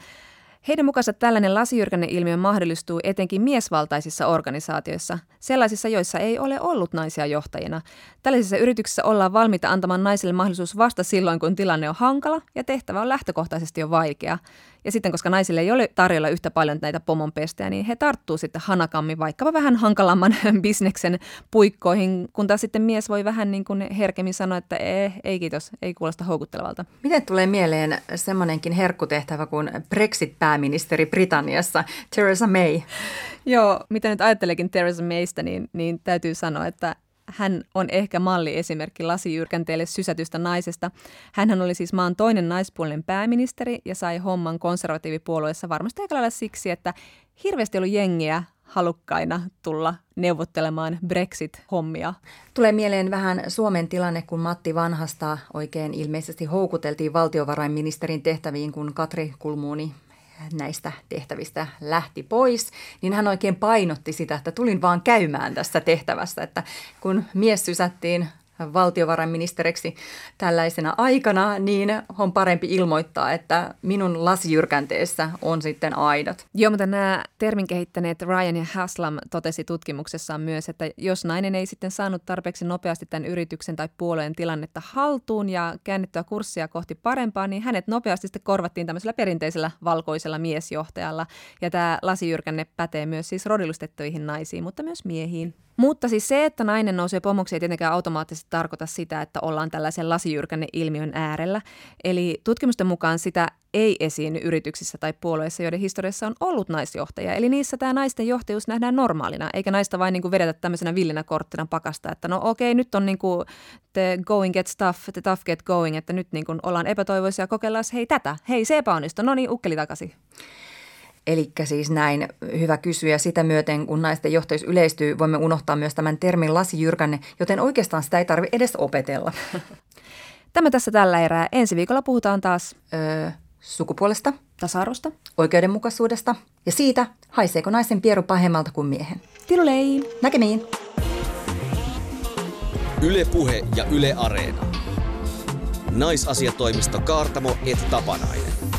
Heidän mukaansa tällainen lasijyrkänne-ilmiö mahdollistuu etenkin miesvaltaisissa organisaatioissa, sellaisissa, joissa ei ole ollut naisia johtajina. Tällaisissa yrityksissä ollaan valmiita antamaan naisille mahdollisuus vasta silloin, kun tilanne on hankala ja tehtävä on lähtökohtaisesti jo vaikea. Ja sitten, koska naisille ei ole tarjolla yhtä paljon näitä pomonpestejä, niin he tarttuu sitten hanakammin vaikkapa vähän hankalamman [laughs] bisneksen puikkoihin, kun taas sitten mies voi vähän niin kuin herkemmin sanoa, että ei, ei kiitos, ei kuulosta houkuttelevalta. Miten tulee mieleen semmoinenkin herkkutehtävä kuin Brexit-pääministeri Britanniassa, Theresa May? Joo, mitä nyt ajattelekin Theresa Maystä, niin, niin täytyy sanoa, että hän on ehkä malliesimerkki lasijyrkänteelle sysätystä naisesta. Hänhän oli siis maan toinen naispuolinen pääministeri ja sai homman konservatiivipuolueessa varmasti aika lailla siksi, että hirveästi ollut jengiä halukkaina tulla neuvottelemaan Brexit-hommia. Tulee mieleen vähän Suomen tilanne, kun Matti Vanhasta oikein ilmeisesti houkuteltiin valtiovarainministerin tehtäviin, kun Katri Kulmuuni näistä tehtävistä lähti pois, niin hän oikein painotti sitä, että tulin vaan käymään tässä tehtävässä, että kun mies sysättiin valtiovarainministeriksi tällaisena aikana, niin on parempi ilmoittaa, että minun lasijyrkänteessä on sitten aidat. Joo, mutta nämä termin kehittäneet Ryan ja Haslam totesi tutkimuksessaan myös, että jos nainen ei sitten saanut tarpeeksi nopeasti tämän yrityksen tai puolueen tilannetta haltuun ja käännettyä kurssia kohti parempaa, niin hänet nopeasti sitten korvattiin tämmöisellä perinteisellä valkoisella miesjohtajalla. Ja tämä lasijyrkänne pätee myös siis rodillustettuihin naisiin, mutta myös miehiin. Mutta siis se, että nainen nousee pomoksi ei tietenkään automaattisesti tarkoita sitä, että ollaan tällaisen lasijyrkänne-ilmiön äärellä. Eli tutkimusten mukaan sitä ei esiinny yrityksissä tai puolueissa, joiden historiassa on ollut naisjohtaja. Eli niissä tämä naisten johtajuus nähdään normaalina, eikä naista vain niin kuin vedetä tämmöisenä villinä korttina pakasta, että no okei, nyt on niin kuin the going get stuff, the tough get going, että nyt niin kuin ollaan epätoivoisia, kokeillaan hei tätä, hei se epäonnistui, no niin ukkeli takaisin. Eli siis näin hyvä kysyä sitä myöten, kun naisten johtajuus yleistyy, voimme unohtaa myös tämän termin lasijyrkänne, joten oikeastaan sitä ei tarvitse edes opetella. [laughs] Tämä tässä tällä erää. Ensi viikolla puhutaan taas öö, sukupuolesta, tasa-arvosta, oikeudenmukaisuudesta ja siitä, haiseeko naisen pieru pahemmalta kuin miehen. Tilulei! Näkemiin! Yle Puhe ja Yle Areena. Naisasiatoimisto Kaartamo et Tapanainen.